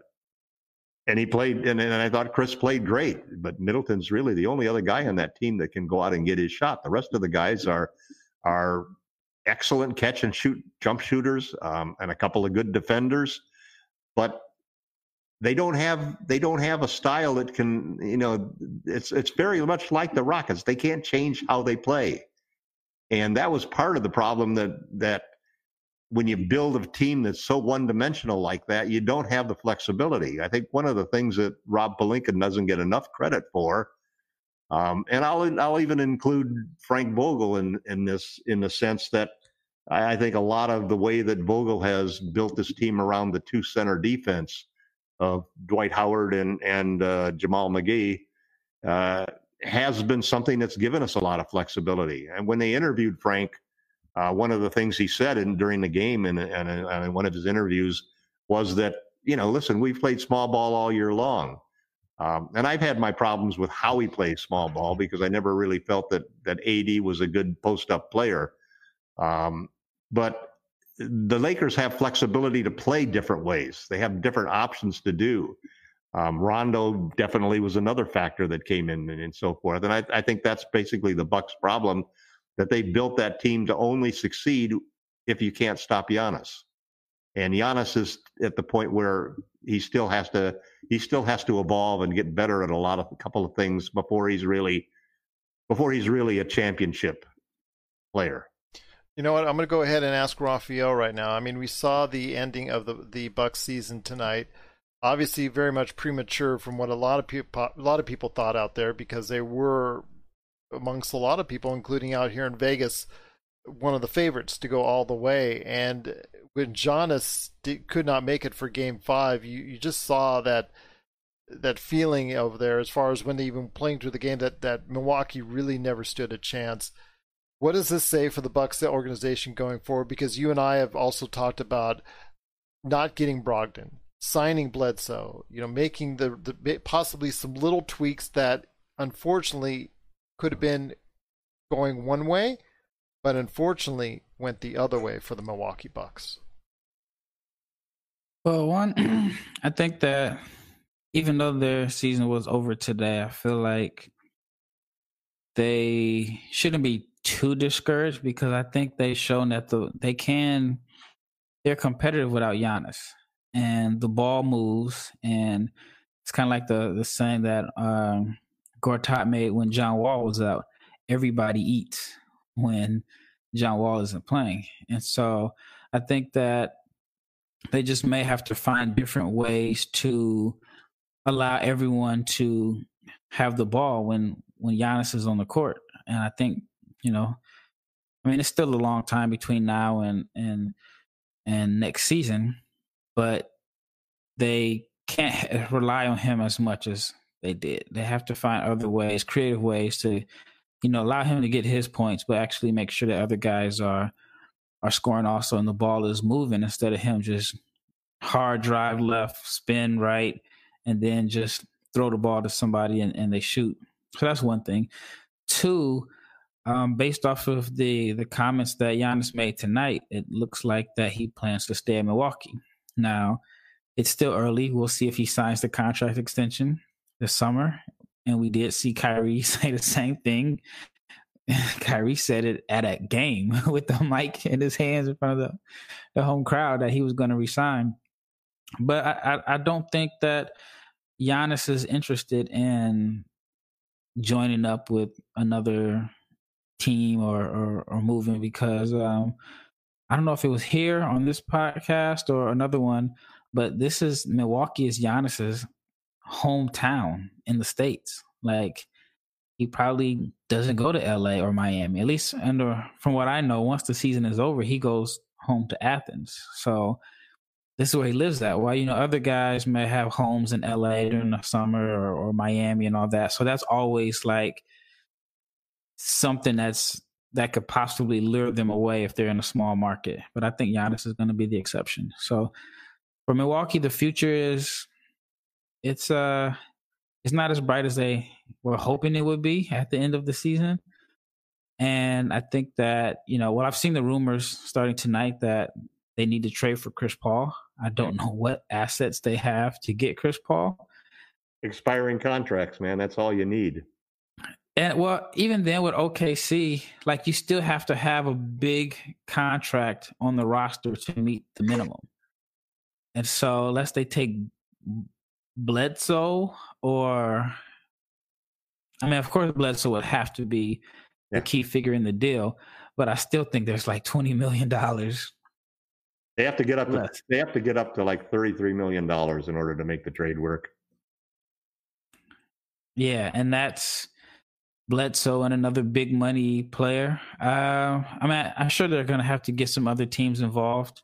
and he played, and, and I thought Chris played great, but Middleton's really the only other guy on that team that can go out and get his shot. The rest of the guys are are excellent catch and shoot jump shooters um, and a couple of good defenders, but they don't have they don't have a style that can you know it's it's very much like the Rockets. They can't change how they play, and that was part of the problem that that when you build a team that's so one dimensional like that, you don't have the flexibility. I think one of the things that Rob Pelinka doesn't get enough credit for, um, and I'll I'll even include Frank Vogel in in this in the sense that I, I think a lot of the way that Vogel has built this team around the two center defense Dwight Howard and and uh, Jamal McGee uh, has been something that's given us a lot of flexibility. And when they interviewed Frank, uh, one of the things he said in, during the game and in, in, in, one of his interviews was that you know, listen, we've played small ball all year long. Um, and I've had my problems with how he plays small ball because I never really felt that that AD was a good post up player. Um, but the Lakers have flexibility to play different ways. They have different options to do. Um, Rondo definitely was another factor that came in and, and so forth. And I, I, think that's basically the Bucks' problem that they built that team to only succeed if you can't stop Giannis. And Giannis is at the point where he still has to he still has to evolve and get better at a lot of a couple of things before he's really before he's really a championship player. You know what? I'm going to go ahead and ask Raphael right now. I mean, we saw the ending of the the Bucks season tonight. Obviously, very much premature from what a lot of people a lot of people thought out there because they were amongst a lot of people, including out here in Vegas, one of the favorites to go all the way. And when Giannis did, could not make it for Game Five, you you just saw that that feeling over there as far as when they even playing through the game that that Milwaukee really never stood a chance. What does this say for the Bucks organization going forward? Because you and I have also talked about not getting Brogdon, signing Bledsoe, you know, making the, the possibly some little tweaks that unfortunately could have been going one way, but unfortunately went the other way for the Milwaukee Bucks. Well, one, [CLEARS THROAT] I think that even though their season was over today, I feel like they shouldn't be too discouraged because I think they've shown that the they can they're competitive without Giannis and the ball moves and it's kind of like the the saying that um, Gortat made when John Wall was out. Everybody eats when John Wall isn't playing, and so I think that they just may have to find different ways to allow everyone to have the ball when when Giannis is on the court. And I think you know, I mean, it's still a long time between now and and and next season, but they can't [LAUGHS] rely on him as much as they did. They have to find other ways, creative ways to, you know, allow him to get his points, but actually make sure that other guys are are scoring also and the ball is moving instead of him just hard drive left, spin right, and then just throw the ball to somebody and, and they shoot. So that's one thing. Two, um, based off of the the comments that Giannis made tonight, it looks like that he plans to stay in Milwaukee. Now, it's still early. We'll see if he signs the contract extension this summer. And we did see Kyrie [LAUGHS] say the same thing. [LAUGHS] Kyrie said it at a game [LAUGHS] with the mic in his hands in front of the, the home crowd that he was going to resign. But I, I, I don't think that Giannis is interested in joining up with another team or, or, or moving because um, I don't know if it was here on this podcast or another one, but this is Milwaukee is Giannis's hometown in the states. Like he probably doesn't go to LA or Miami. At least under from what I know, once the season is over, he goes home to Athens. So this is where he lives at. While you know other guys may have homes in LA during the summer or, or Miami and all that. So that's always like something that's that could possibly lure them away if they're in a small market. But I think Giannis is going to be the exception. So for Milwaukee, the future is it's uh it's not as bright as they were hoping it would be at the end of the season. And I think that, you know, well, I've seen the rumors starting tonight that they need to trade for Chris Paul. I don't know what assets they have to get Chris Paul. Expiring contracts, man. That's all you need. And well, even then with OKC, like you still have to have a big contract on the roster to meet the minimum. And so, unless they take Bledsoe or, I mean, of course, Bledsoe would have to be yeah. the key figure in the deal, but I still think there's like twenty million dollars. They have to get up. To, they have to get up to like thirty-three million dollars in order to make the trade work. Yeah, and that's Bledsoe and another big money player. Uh, I mean, I'm sure they're going to have to get some other teams involved.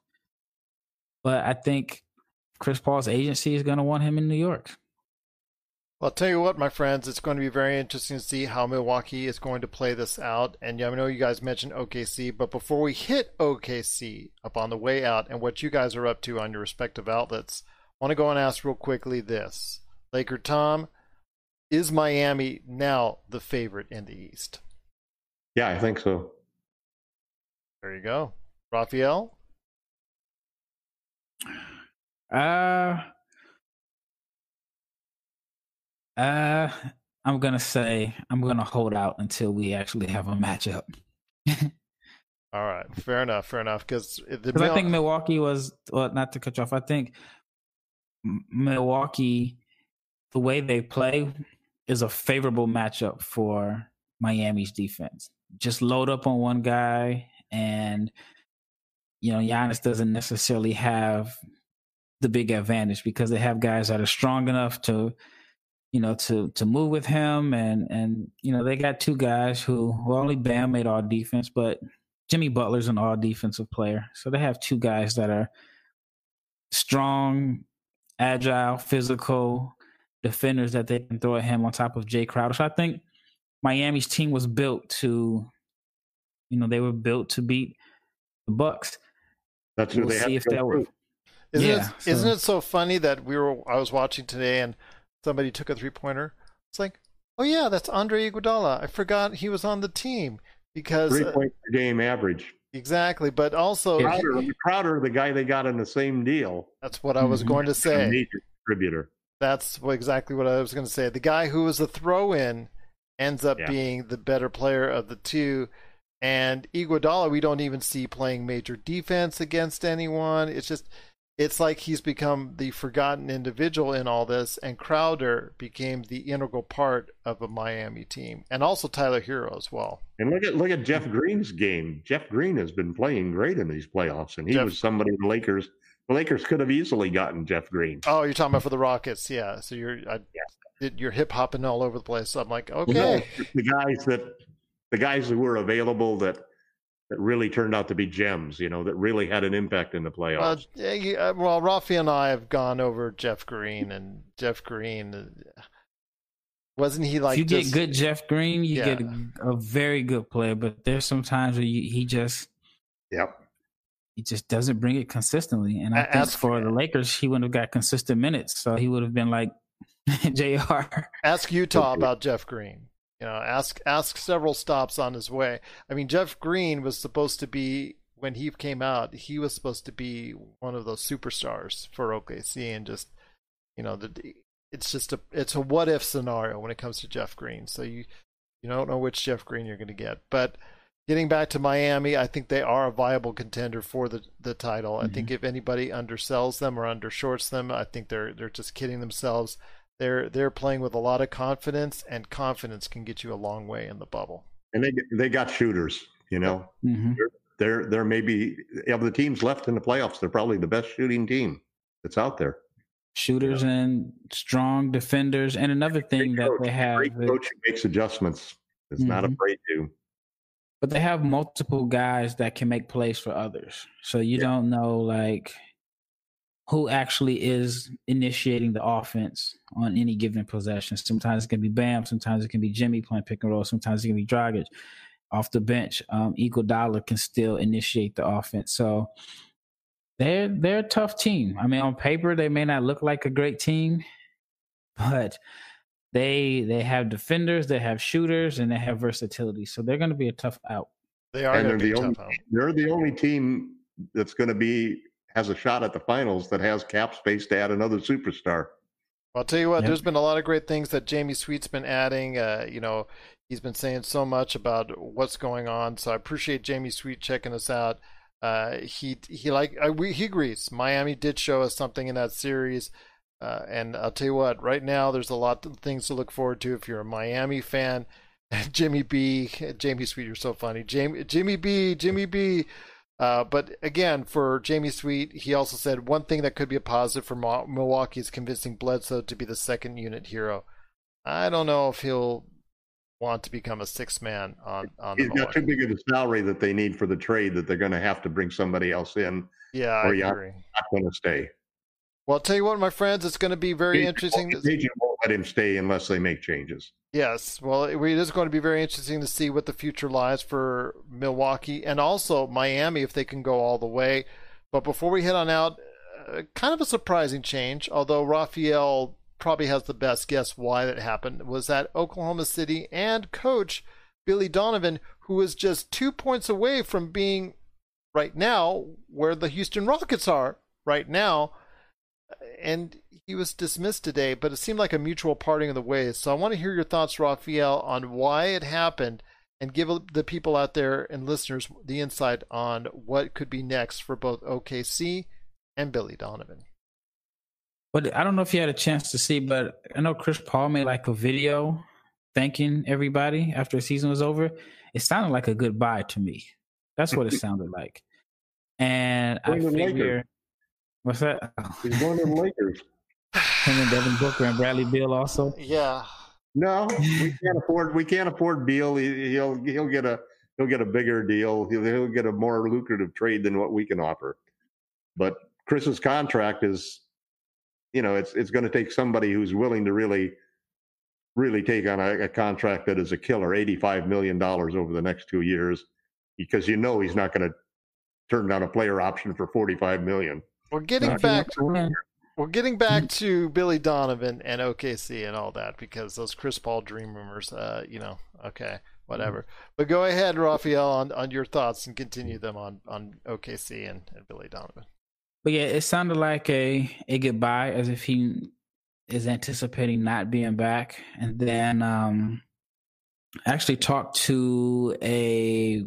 But I think Chris Paul's agency is going to want him in New York. Well, I'll tell you what, my friends, it's going to be very interesting to see how Milwaukee is going to play this out. And yeah, I know you guys mentioned OKC, but before we hit OKC up on the way out and what you guys are up to on your respective outlets, I want to go and ask real quickly this. Laker Tom, is Miami now the favorite in the East? Yeah, I think so. There you go. Raphael? Uh, uh, I'm gonna say I'm gonna hold out until we actually have a matchup. [LAUGHS] All right, fair enough, fair enough. Because Mil- I think Milwaukee was well, not to cut you off. I think Milwaukee, the way they play, is a favorable matchup for Miami's defense. Just load up on one guy, and you know Giannis doesn't necessarily have the big advantage because they have guys that are strong enough to you know to to move with him and and you know they got two guys who well only Bam made all defense but Jimmy Butler's an all defensive player so they have two guys that are strong agile physical defenders that they can throw at him on top of Jay Crowder so I think Miami's team was built to you know they were built to beat the Bucks that's who we'll they see if that will isn't yeah, it, so. isn't it so funny that we were I was watching today and somebody took a three pointer. It's like, oh yeah, that's Andre Iguodala. I forgot he was on the team. because Three uh, per game average. exactly, but also Crowder, Crowder, the guy they got in the same deal, that's what I was Mhm. going to a say. major contributor. That's what, exactly what I was going to say. The guy who was a throw-in ends up Yeah. being the better player of the two. And Iguodala, we don't even see playing major defense against anyone. It's just, it's like he's become the forgotten individual in all this. And Crowder became the integral part of a Miami team, and also Tyler Herro as well. And look at look at Jeff Green's game. Jeff Green has been playing great in these playoffs, and he Jeff- was somebody the Lakers the Lakers could have easily gotten Jeff Green. Oh, you're talking about for the Rockets, yeah. So you're, I, you're hip hopping all over the place. I'm like, okay. No, the guys that the guys who were available that that really turned out to be gems, you know, that really had an impact in the playoffs. Well, yeah, uh, well, Rafi and I have gone over Jeff Green, and Jeff Green uh, wasn't he like if you just- get good Jeff Green, you Yeah. get a, a very good player. But there's some times where you, he just yep. He just doesn't bring it consistently. And I think ask- for the Lakers, he wouldn't have got consistent minutes, so he would have been like [LAUGHS] Jr. Ask Utah about Jeff Green. You know, ask ask several stops on his way. I mean, Jeff Green was supposed to be when he came out. He was supposed to be one of those superstars for OKC, and just you know, the, it's just a it's a what if scenario when it comes to Jeff Green. So you you don't know which Jeff Green you're going to get, but. Getting back to Miami, I think they are a viable contender for the, the title. I think if anybody undersells them or undershorts them, I think they're they're just kidding themselves. They're they're playing with a lot of confidence, and confidence can get you a long way in the bubble. And they they got shooters, you know. hmm They're they're maybe of the teams left in the playoffs, they're probably the best shooting team that's out there. Shooters and strong defenders, and another thing that coach, they have, Great is- coach who makes adjustments. Is not Mhm. afraid to. But they have multiple guys that can make plays for others. So you Yeah. don't know like who actually is initiating the offense on any given possession. Sometimes it can be Bam, sometimes it can be Jimmy playing pick and roll, sometimes it can be Dragic off the bench. Um, Iguodala can still initiate the offense. So they're they're a tough team. I mean, on paper they may not look like a great team, [LAUGHS] but they they have defenders, they have shooters, and they have versatility. So they're going to be a tough out. They are And they're the only- out. They're the only team that's going to be has a shot at the finals that has cap space to add another superstar. I'll tell you what, Yep. there's been a lot of great things that Jamie Sweet's been adding. Uh, you know, he's been saying so much about what's going on. So I appreciate Jamie Sweet checking us out. Uh, he he like uh, we, he agrees. Miami did show us something in that series. Uh, and I'll tell you what, right now there's a lot of things to look forward to if you're a Miami fan. [LAUGHS] Jimmy B, Jamie Sweet, you're so funny. Jamie, Jimmy B, Jimmy B. Uh, but again, for Jamie Sweet, he also said one thing that could be a positive for Mo- Milwaukee is convincing Bledsoe to be the second unit hero. I don't know if he'll want to become a six man on on the He's got too big of a salary that they need for the trade that they're going to have to bring somebody else in. Yeah, I or yeah. agree. Not going to stay. Well, I'll tell you what, my friends, it's going to be very Agent interesting. won't- Agent won't let him stay unless they make changes. Yes, well, it it is going to be very interesting to see what the future lies for Milwaukee and also Miami if they can go all the way. But before we head on out, uh, kind of a surprising change, although Raphael probably has the best guess why that happened, was that Oklahoma City and coach Billy Donovan, who was just two points away from being right now where the Houston Rockets are right now and he was dismissed today, but it seemed like a mutual parting of the ways. So I want to hear your thoughts, Raphael, on why it happened and give the people out there and listeners the insight on what could be next for both OKC and Billy Donovan. But I don't know if you had a chance to see, but I know Chris Paul made like a video thanking everybody after the season was over. It sounded like a goodbye to me. That's what it [LAUGHS] sounded like. And I Going to figure, what's that? He's going to the Lakers. him and Devin Booker and Bradley Beal also. Yeah. No, we can't afford. We can't afford Beal. He, he'll he'll get a he'll get a bigger deal. He'll, he'll get a more lucrative trade than what we can offer. But Chris's contract is, you know, it's it's going to take somebody who's willing to really, really take on a, a contract that is a killer, eighty five million dollars over the next two years, because you know he's not going to turn down a player option for forty five million. We're getting he back to we're getting back to Billy Donovan and OKC and all that because those Chris Paul dream rumors, uh, you know, okay. whatever. But go ahead, Raphael, on, on your thoughts and continue them on, on OKC and, and Billy Donovan. But yeah, it sounded like a a goodbye, as if he is anticipating not being back. And then um actually talked to a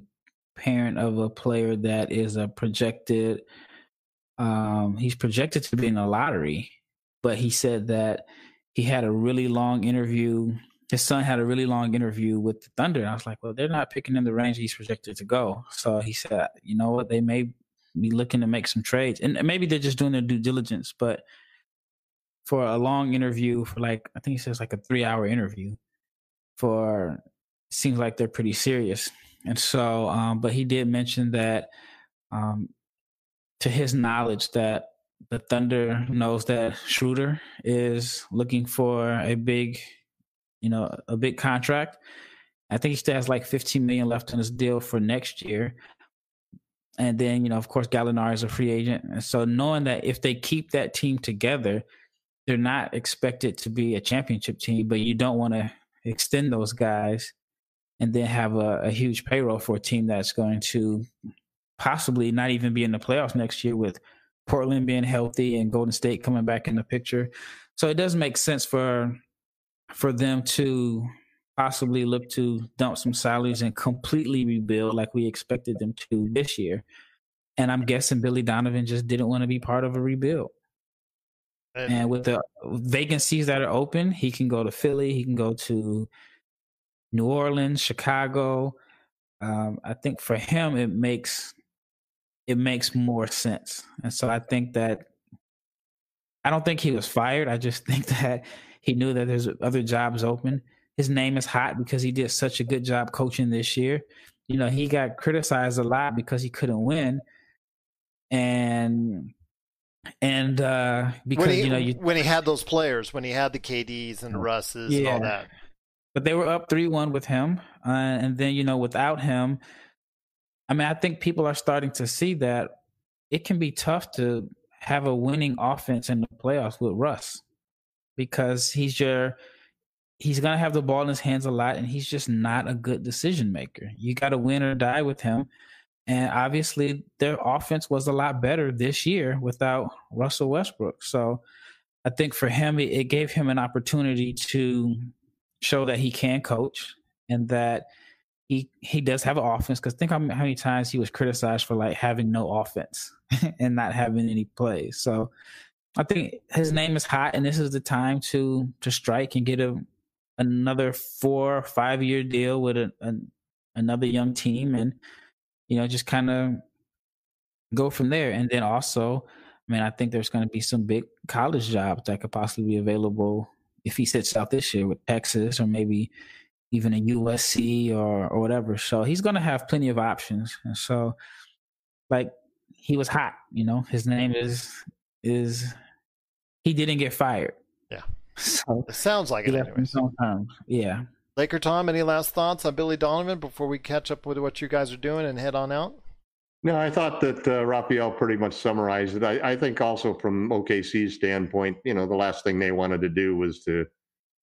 parent of a player that is a projected um he's projected to be in the lottery, but he said that he had a really long interview. His son had a really long interview with the Thunder. And I was like, well, they're not picking in the range he's projected to go. So he said, you know what, they may be looking to make some trades. And maybe they're just doing their due diligence, but for a long interview for like I think he says like a three hour interview for seems like they're pretty serious. And so um but he did mention that um to his knowledge that the Thunder knows that Schroeder is looking for a big, you know, a big contract. I think he still has like 15 million left on his deal for next year. And then, you know, of course, Gallinari is a free agent. And so knowing that if they keep that team together, they're not expected to be a championship team, but you don't want to extend those guys and then have a, a, huge payroll for a team that's going to possibly not even be in the playoffs next year with Portland being healthy and Golden State coming back in the picture. So it does make sense for for them to possibly look to dump some salaries and completely rebuild like we expected them to this year. And I'm guessing Billy Donovan just didn't want to be part of a rebuild. And, and with the vacancies that are open, he can go to Philly, he can go to New Orleans, Chicago. Um, I think for him, it makes it makes more sense. And so I think that I don't think he was fired. I just [LAUGHS] think that he knew that there's other jobs open. His name is hot because he did such a good job coaching this year. You know, he got criticized a lot because he couldn't win. And and uh because he, you know you, when he had those players, when he had the KDs and the Russes yeah. and all that. But they were up three one with him, uh, and then you know without him, I mean I think people are starting to see that it can be tough to have a winning offense in the playoffs with Russ because he's your he's gonna have the ball in his hands a lot, and he's just not a good decision maker. You got to win or die with him. And obviously, their offense was a lot better this year without Russell Westbrook. So I think for him, it, gave him an opportunity to show that he can coach and that he he does have an offense. Because think how many times he was criticized for like having no offense [LAUGHS] and not having any plays. So I think his name is hot, and this is the time to to strike and get a another four or five year deal with a, a another young team and you know, just kind of go from there. And then also, I mean, I think there's going to be some big college jobs that could possibly be available if he sits out this year with Texas or maybe even a USC or or whatever. So he's going to have plenty of options. And so, like, he was hot. You know, his name is is he didn't get fired. Yeah. [LAUGHS] So it sounds like it. Anyways. Yeah. Laker Tom, any last thoughts on Billy Donovan before we catch up with what you guys are doing and head on out? No, I thought that uh, Raphael pretty much summarized it. I, I, think also from OKC's standpoint, you know, the last thing they wanted to do was to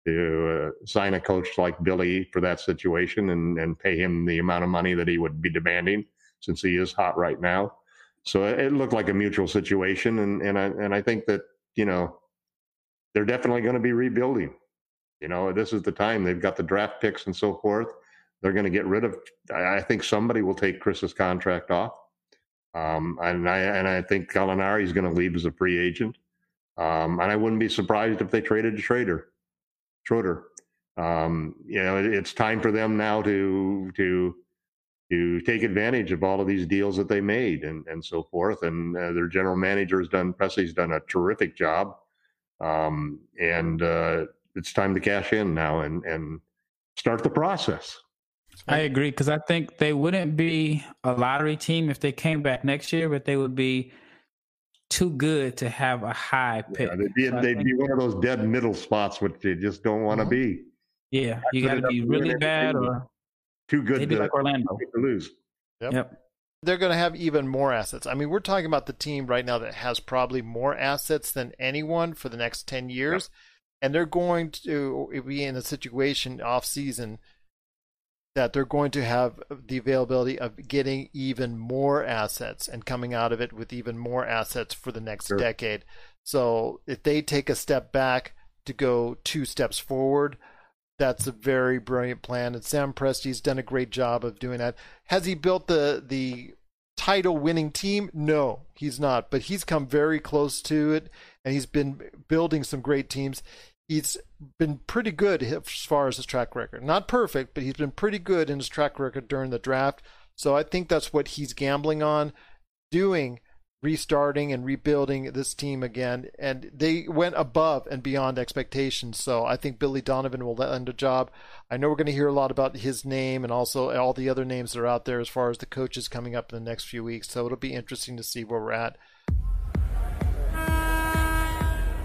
to uh, sign a coach like Billy for that situation and and pay him the amount of money that he would be demanding since he is hot right now. So it, looked like a mutual situation, and and I and I think that you know they're definitely going to be rebuilding. You know, this is the time they've got the draft picks and so forth. They're going to get rid of. I think somebody will take Chris's contract off, um, and I and I think Gallinari is going to leave as a free agent. Um, and I wouldn't be surprised if they traded a Schroeder. Schroeder. Um, you know, it, it's time for them now to to to take advantage of all of these deals that they made and and so forth. And uh, their general manager has done Presti's done a terrific job. Um, and uh, it's time to cash in now and and start the process. I agree because I think they wouldn't be a lottery team if they came back next year, but they would be too good to have a high pick. Yeah, they'd be, so they'd be one of those dead middle spots which they just don't want to mm-hmm. be. Yeah, you got to be really bad or too good to, like Orlando to lose. Yep. yep. They're going to have even more assets. I mean, we're talking about the team right now that has probably more assets than anyone for the next 10 years. Yep and they're going to be in a situation off season that they're going to have the availability of getting even more assets and coming out of it with even more assets for the next sure. decade. So if they take a step back to go two steps forward, that's a very brilliant plan. And Sam Presti's done a great job of doing that. Has he built the the title winning team? No, he's not. But he's come very close to it, and he's been building some great teams. He's been pretty good as far as his track record. Not perfect, but he's been pretty good in his track record during the draft. So I think that's what he's gambling on doing restarting and rebuilding this team again, and they went above and beyond expectations. So I think Billy Donovan will end a job. I know we're going to hear a lot about his name and also all the other names that are out there as far as the coaches coming up in the next few weeks. So it'll be interesting to see where we're at.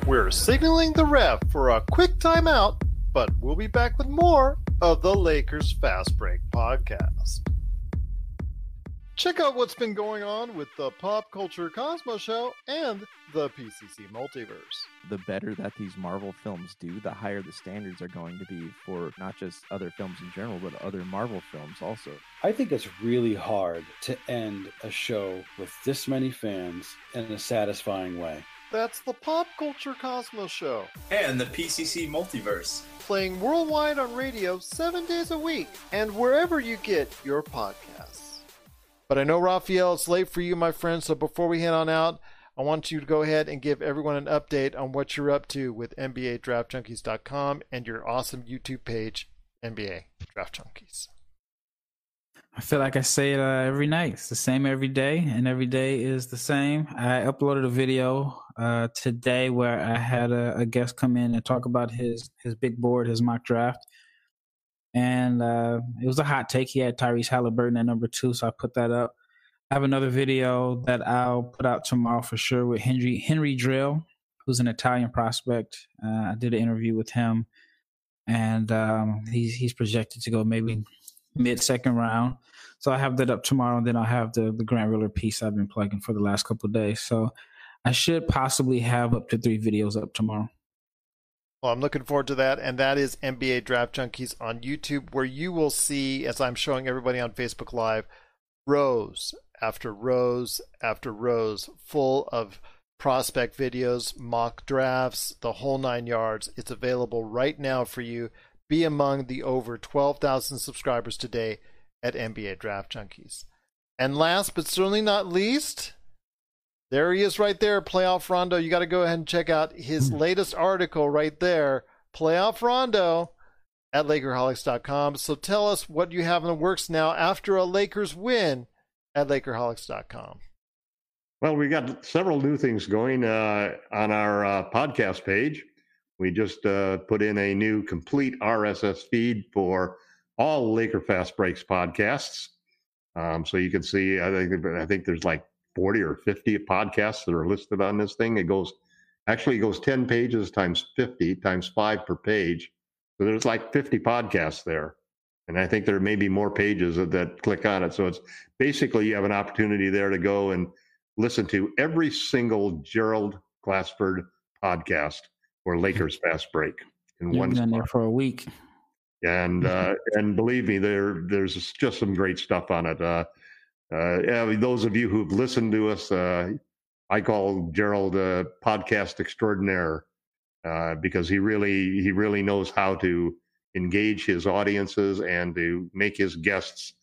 We're signaling the ref for a quick timeout, but we'll be back with more of the Lakers Fast Break podcast. Check out what's been going on with the Pop Culture Cosmos Show and the PCC Multiverse. The better that these Marvel films do, the higher the standards are going to be for not just other films in general, but other Marvel films also. I think it's really hard to end a show with this many fans in a satisfying way. That's the Pop Culture Cosmos Show. And the PCC Multiverse. Playing worldwide on radio seven days a week and wherever you get your podcasts. But I know, Raphael, it's late for you, my friend. So before we head on out, I want you to go ahead and give everyone an update on what you're up to with NBADraftJunkies.com and your awesome YouTube page, NBA Draft Junkies. I feel like I say it uh, every night. It's the same every day, and every day is the same. I uploaded a video uh, today where I had a, a, guest come in and talk about his his big board, his mock draft and uh, it was a hot take. He had Tyrese Haliburton at number two, so I put that up. I have another video that I'll put out tomorrow for sure with Henri Henri Drell, who's an Italian prospect. Uh, I did an interview with him, and um, he's he's projected to go maybe mid second round. So I have that up tomorrow, and then I'll have the the Grant Riller piece I've been plugging for the last couple days. So I should possibly have up to three videos up tomorrow. Well, I'm looking forward to that. And that is NBA Draft Junkies on YouTube, where you will see, as I'm showing everybody on Facebook Live, rows after rows after rows full of prospect videos, mock drafts, the whole nine yards. It's available right now for you. Be among the over 12,000 subscribers today at NBA Draft Junkies. And last but certainly not least, there he is right there, Playoff Rondo. You got to go ahead and check out his hmm. latest article right there, Playoff Rondo at Lakerholics.com. So tell us what you have in the works now after a Lakers win at Lakerholics.com. Well, we got several new things going uh, on our uh, podcast page. We just uh, put in a new complete RSS feed for all Laker Fast Breaks podcasts. Um, so you can see, I think, I think there's like 40 or 50 podcasts that are listed on this thing. It goes, actually, it goes 10 pages times 50 times five per page. So there's like 50 podcasts there. And I think there may be more pages that, that click on it. So it's basically you have an opportunity there to go and listen to every single Gerald Glassford podcast or Lakers Fast Break in You've one been there for a week. And [LAUGHS] uh, and believe me, there there's just some great stuff on it. Uh, uh, yeah, those of you who've listened to us, uh, I call Gerald a podcast extraordinaire uh, because he really he really knows how to engage his audiences and to make his guests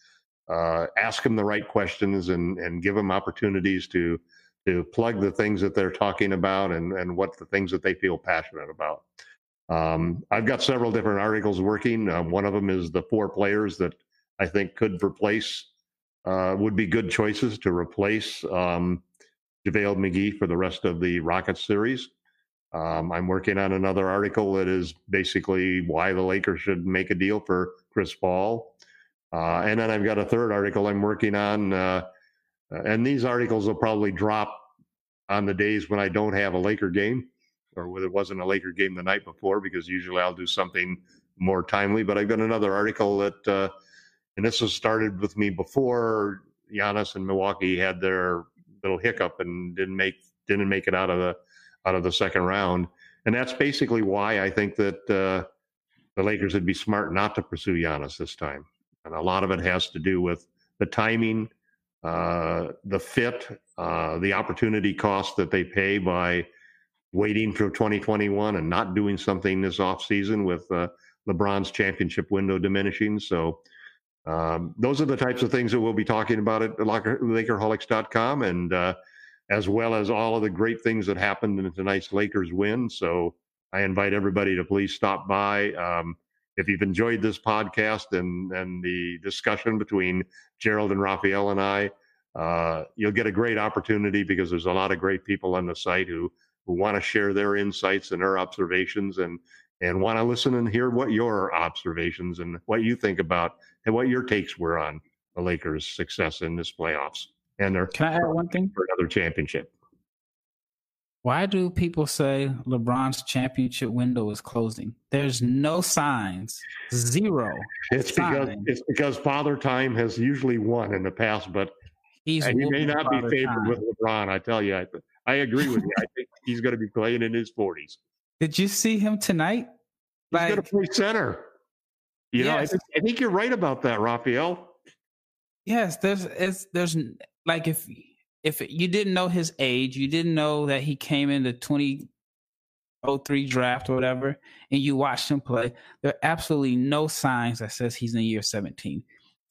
uh, ask him the right questions and and give them opportunities to to plug the things that they're talking about and and what the things that they feel passionate about. Um, I've got several different articles working. Uh, one of them is the four players that I think could replace uh, would be good choices to replace um, JaVale McGee for the rest of the Rockets series. Um, I'm working on another article that is basically why the Lakers should make a deal for Chris Paul. Uh, and then I've got a third article I'm working on. Uh, and these articles will probably drop on the days when I don't have a Laker game or when it wasn't a Laker game the night before, because usually I'll do something more timely. But I've got another article that uh, and this was started with me before Giannis and Milwaukee had their little hiccup and didn't make didn't make it out of the out of the second round. And that's basically why I think that uh, the Lakers would be smart not to pursue Giannis this time. And a lot of it has to do with the timing, uh, the fit, uh, the opportunity cost that they pay by waiting for 2021 and not doing something this offseason with uh, LeBron's championship window diminishing. So um, those are the types of things that we'll be talking about at Lakerholics.com and uh, as well as all of the great things that happened in tonight's Lakers win. So I invite everybody to please stop by. Um, if you've enjoyed this podcast and, and the discussion between Gerald and Raphael and I, uh, you'll get a great opportunity because there's a lot of great people on the site who who want to share their insights and their observations and and want to listen and hear what your observations and what you think about and what your takes were on the Lakers' success in this playoffs and their Can I add one thing? for another championship. Why do people say LeBron's championship window is closing? There's no signs, zero. It's because it's because Father Time has usually won in the past, but He's he may not be favored Time. with LeBron. I tell you, I, I agree with you. I think [LAUGHS] he's going to be playing in his 40s. Did you see him tonight? He's going to play center. You know, I think, I think you're right about that, Raphael. yes, there's it's there's like if if you didn't know his age, you didn't know that he came in the 2003 draft or whatever, and you watched him play, there are absolutely no signs that says he's in year 17.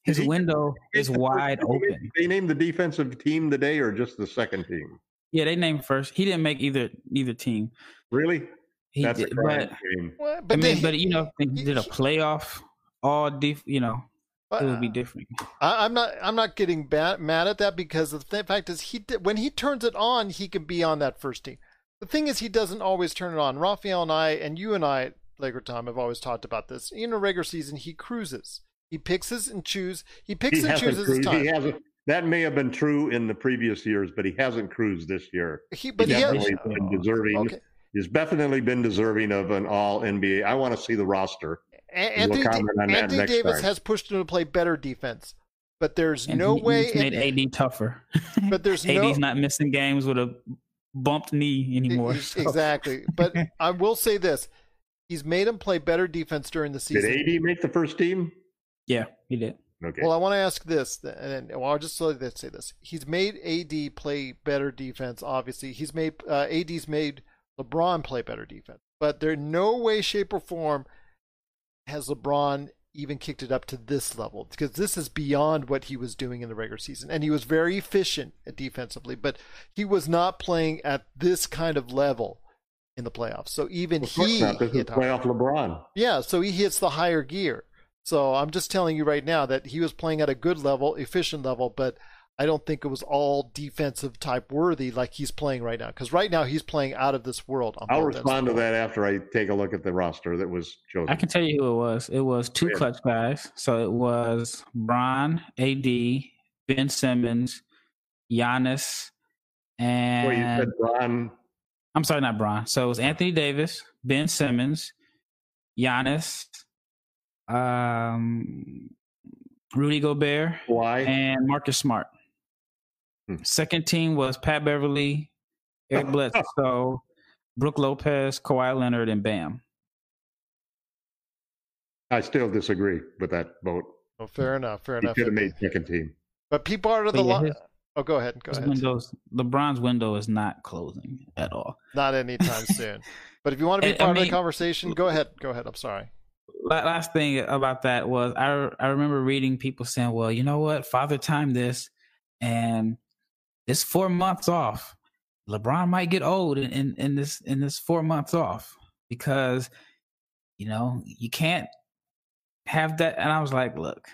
His He- window is named wide they named- open. They named the defensive team today or just the second team? Yeah, they named first. He didn't make either either team. Really? He That's did, a crying but shame. Well, I but mean, they- but you know, he- did a playoff all def, you know, it would be uh, different. I, I'm not. I'm not getting bad, mad at that because the fact is, he when he turns it on, he can be on that first team. The thing is, he doesn't always turn it on. Raphael and I, and you and I, Laker Tom, have always talked about this. In a regular season, he cruises. He picks his and choose. He picks He and hasn't chooses his time. He hasn't. That may have been true in the previous years, but he hasn't cruised this year. He, but He's he has, definitely been deserving. okay. He's definitely been deserving of an All NBA. I want to see the roster. A- Anthony, comment on Anthony Davis time. has pushed him to play better defense, but there's And no he- way. he's made in- AD tougher. [LAUGHS] But there's [LAUGHS] AD's no- not missing games with a bumped knee anymore. So- Exactly. But [LAUGHS] I will say this: he's made him play better defense during the season. Did. AD make the first team? Yeah, he did. Okay. Well, I want to ask this, and then, well, I'll just let this say this: he's made AD play better defense. Obviously, he's made uh, AD's made LeBron play better defense, but there no way, shape, or form has LeBron even kicked it up to this level because this is beyond what he was doing in the regular season, and he was very efficient defensively, but he was not playing at this kind of level in the playoffs. So even course he not. Hit playoff LeBron. Yeah, so he hits the higher gear. So I'm just telling you right now that he was playing at a good level, efficient level, but I don't think it was all defensive type worthy like he's playing right now. Because right now he's playing out of this world. On I'll both ends of respond to that after I take a look at the roster that was chosen. I can tell you who it was. It was two Yeah. clutch guys. So it was Bron, AD, Ben Simmons, Giannis, and Well, you said Bron. I'm sorry, not Bron. So it was Anthony Davis, Ben Simmons, Giannis, um, Rudy Gobert, Why? and Marcus Smart. Hmm. Second team was Pat Beverley, Eric Bledsoe, Brook Lopez, Kawhi Leonard, and Bam. I still disagree with that vote. Oh, fair enough. Fair He enough. could have made second team. But people are to the But yeah, line. his- Oh, go ahead. Go ahead. windows, LeBron's window is not closing at all. Not anytime [LAUGHS] soon. But if you want to be And, I part of the conversation, go ahead. Go ahead. I'm sorry. Last thing about that was I I remember reading people saying, "Well, you know what, Father Time this, and this four months off, LeBron might get old in, in, in this in this four months off because you know you can't have that." And I was like, "Look,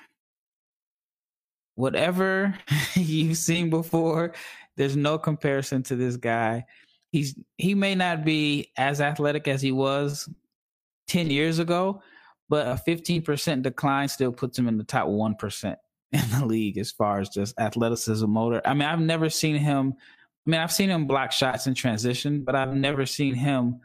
whatever [LAUGHS] you've seen before, there's no comparison to this guy. He's he may not be as athletic as he was 10 years ago, but a 15% decline still puts him in the top 1% [LAUGHS] in the league as far as just athleticism, motor. I mean, I've never seen him. I mean, I've seen him block shots in transition, but I've never seen him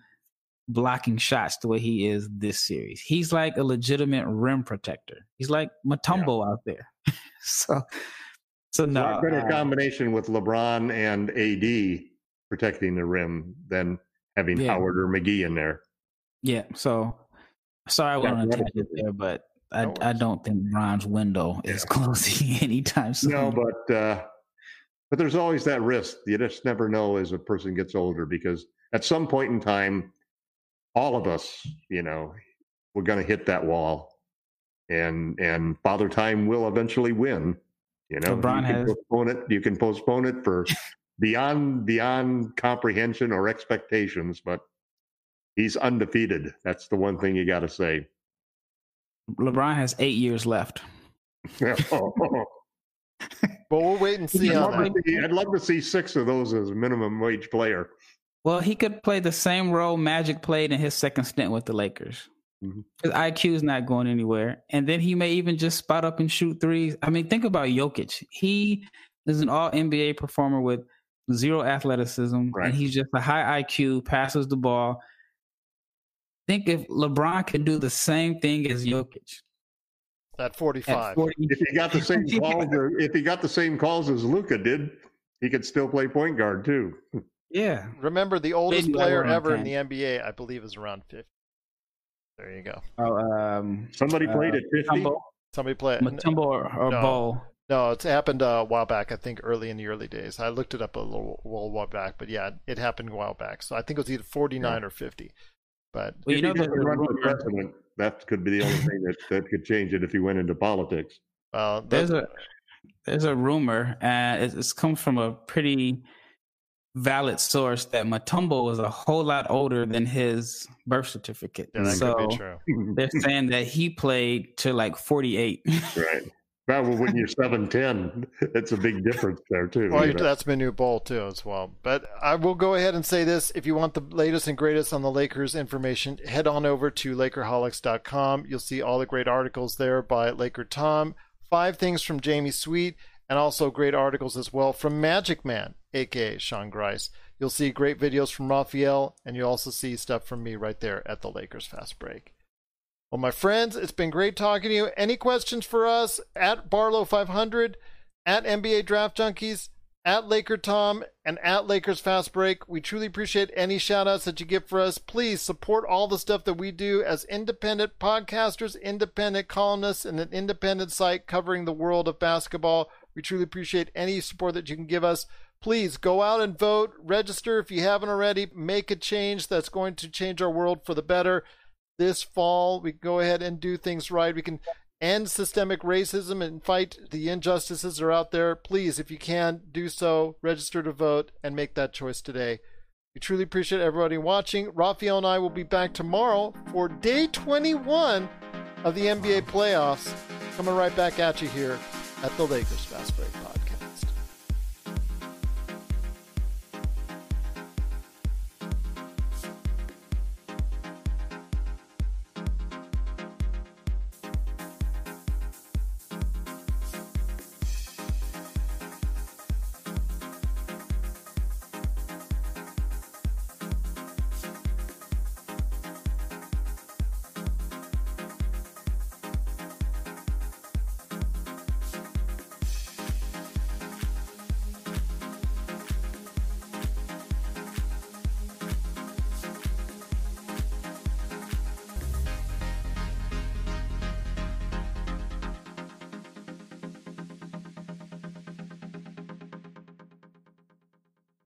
blocking shots the way he is this series. He's like a legitimate rim protector. He's like Mutombo out there. [LAUGHS] so, so no. better uh, combination with LeBron and AD protecting the rim than having Yeah. Howard or McGee in there. Yeah. So sorry I went on a tangent there, but I, No I don't think Bron's window is closing [LAUGHS] anytime soon. No, but uh, but there's always that risk. You just never know as a person gets older because at some point in time, all of us, you know, we're going to hit that wall, and and Father Time will eventually win. You know, LeBron you can has- postpone it. You can postpone it for [LAUGHS] beyond beyond comprehension or expectations, but he's undefeated. That's the one thing you got to say. LeBron has eight years left. Yeah, [LAUGHS] But we'll wait and see I'd love, to see, I'd love to see six of those as a minimum wage player. Well, he could play the same role Magic played in his second stint with the Lakers. Mhm. His IQ is not going anywhere, and then he may even just spot up and shoot threes. I mean, think about Jokic. He is an All NBA performer with zero athleticism, Right. and he's just a high IQ, passes the ball. Think if LeBron could do the same thing as Jokic At at 45. 40, If he got the same [LAUGHS] calls, or if he got the same calls as Luka did, he could still play point guard too. yeah, Remember, the oldest Maybe player around ever in the NBA, I believe, is around 50. There you go. oh, um, Somebody Uh, played at fifty. Mutombo, Somebody play it. Mutombo or, or No. Bo. No, it's happened uh, a while back. I think early in the early days. I looked it up a little, little while back, but yeah, it happened a while back. So I think it was either 49 or 50. But Well, you know he the, didn't the for president, that could be the only thing that, that could change it if he went into politics. uh, There's a there's a rumor, and it's, it's come from a pretty valid source that Mutombo is a whole lot older than his birth certificate. yeah, that so could be true. they're [LAUGHS] saying that he played to like 48. right. Well, when you're seven ten, [LAUGHS] it's a big difference there too. Well, you know. that's Manute Bol too, as well. But I will go ahead and say this: if you want the latest and greatest on the Lakers information, head on over to Lakerholics.com. You'll see all the great articles there by Laker Tom, five things from Jamie Sweet, and also great articles as well from Magic Man, aka Sean Grice. You'll see great videos from Raphael, and you'll also see stuff from me right there at the Lakers Fast Break. Well, my friends, it's been great talking to you. Any questions for us at Barlow500, at NBA Draft Junkies, at Laker Tom, and at Lakers Fast Break? We truly appreciate any shout outs that you give for us. Please support all the stuff that we do as independent podcasters, independent columnists, and an independent site covering the world of basketball. We truly appreciate any support that you can give us. Please go out and vote, register if you haven't already, make a change that's going to change our world for the better this fall. We go ahead and do things right. We can end systemic racism and fight the injustices that are out there. Please, if you can, do so. Register to vote and make that choice today. We truly appreciate everybody watching. Raphael and I will be back tomorrow for day 21 of the NBA playoffs. Coming right back at you here at the Lakers Fast Break Podcast.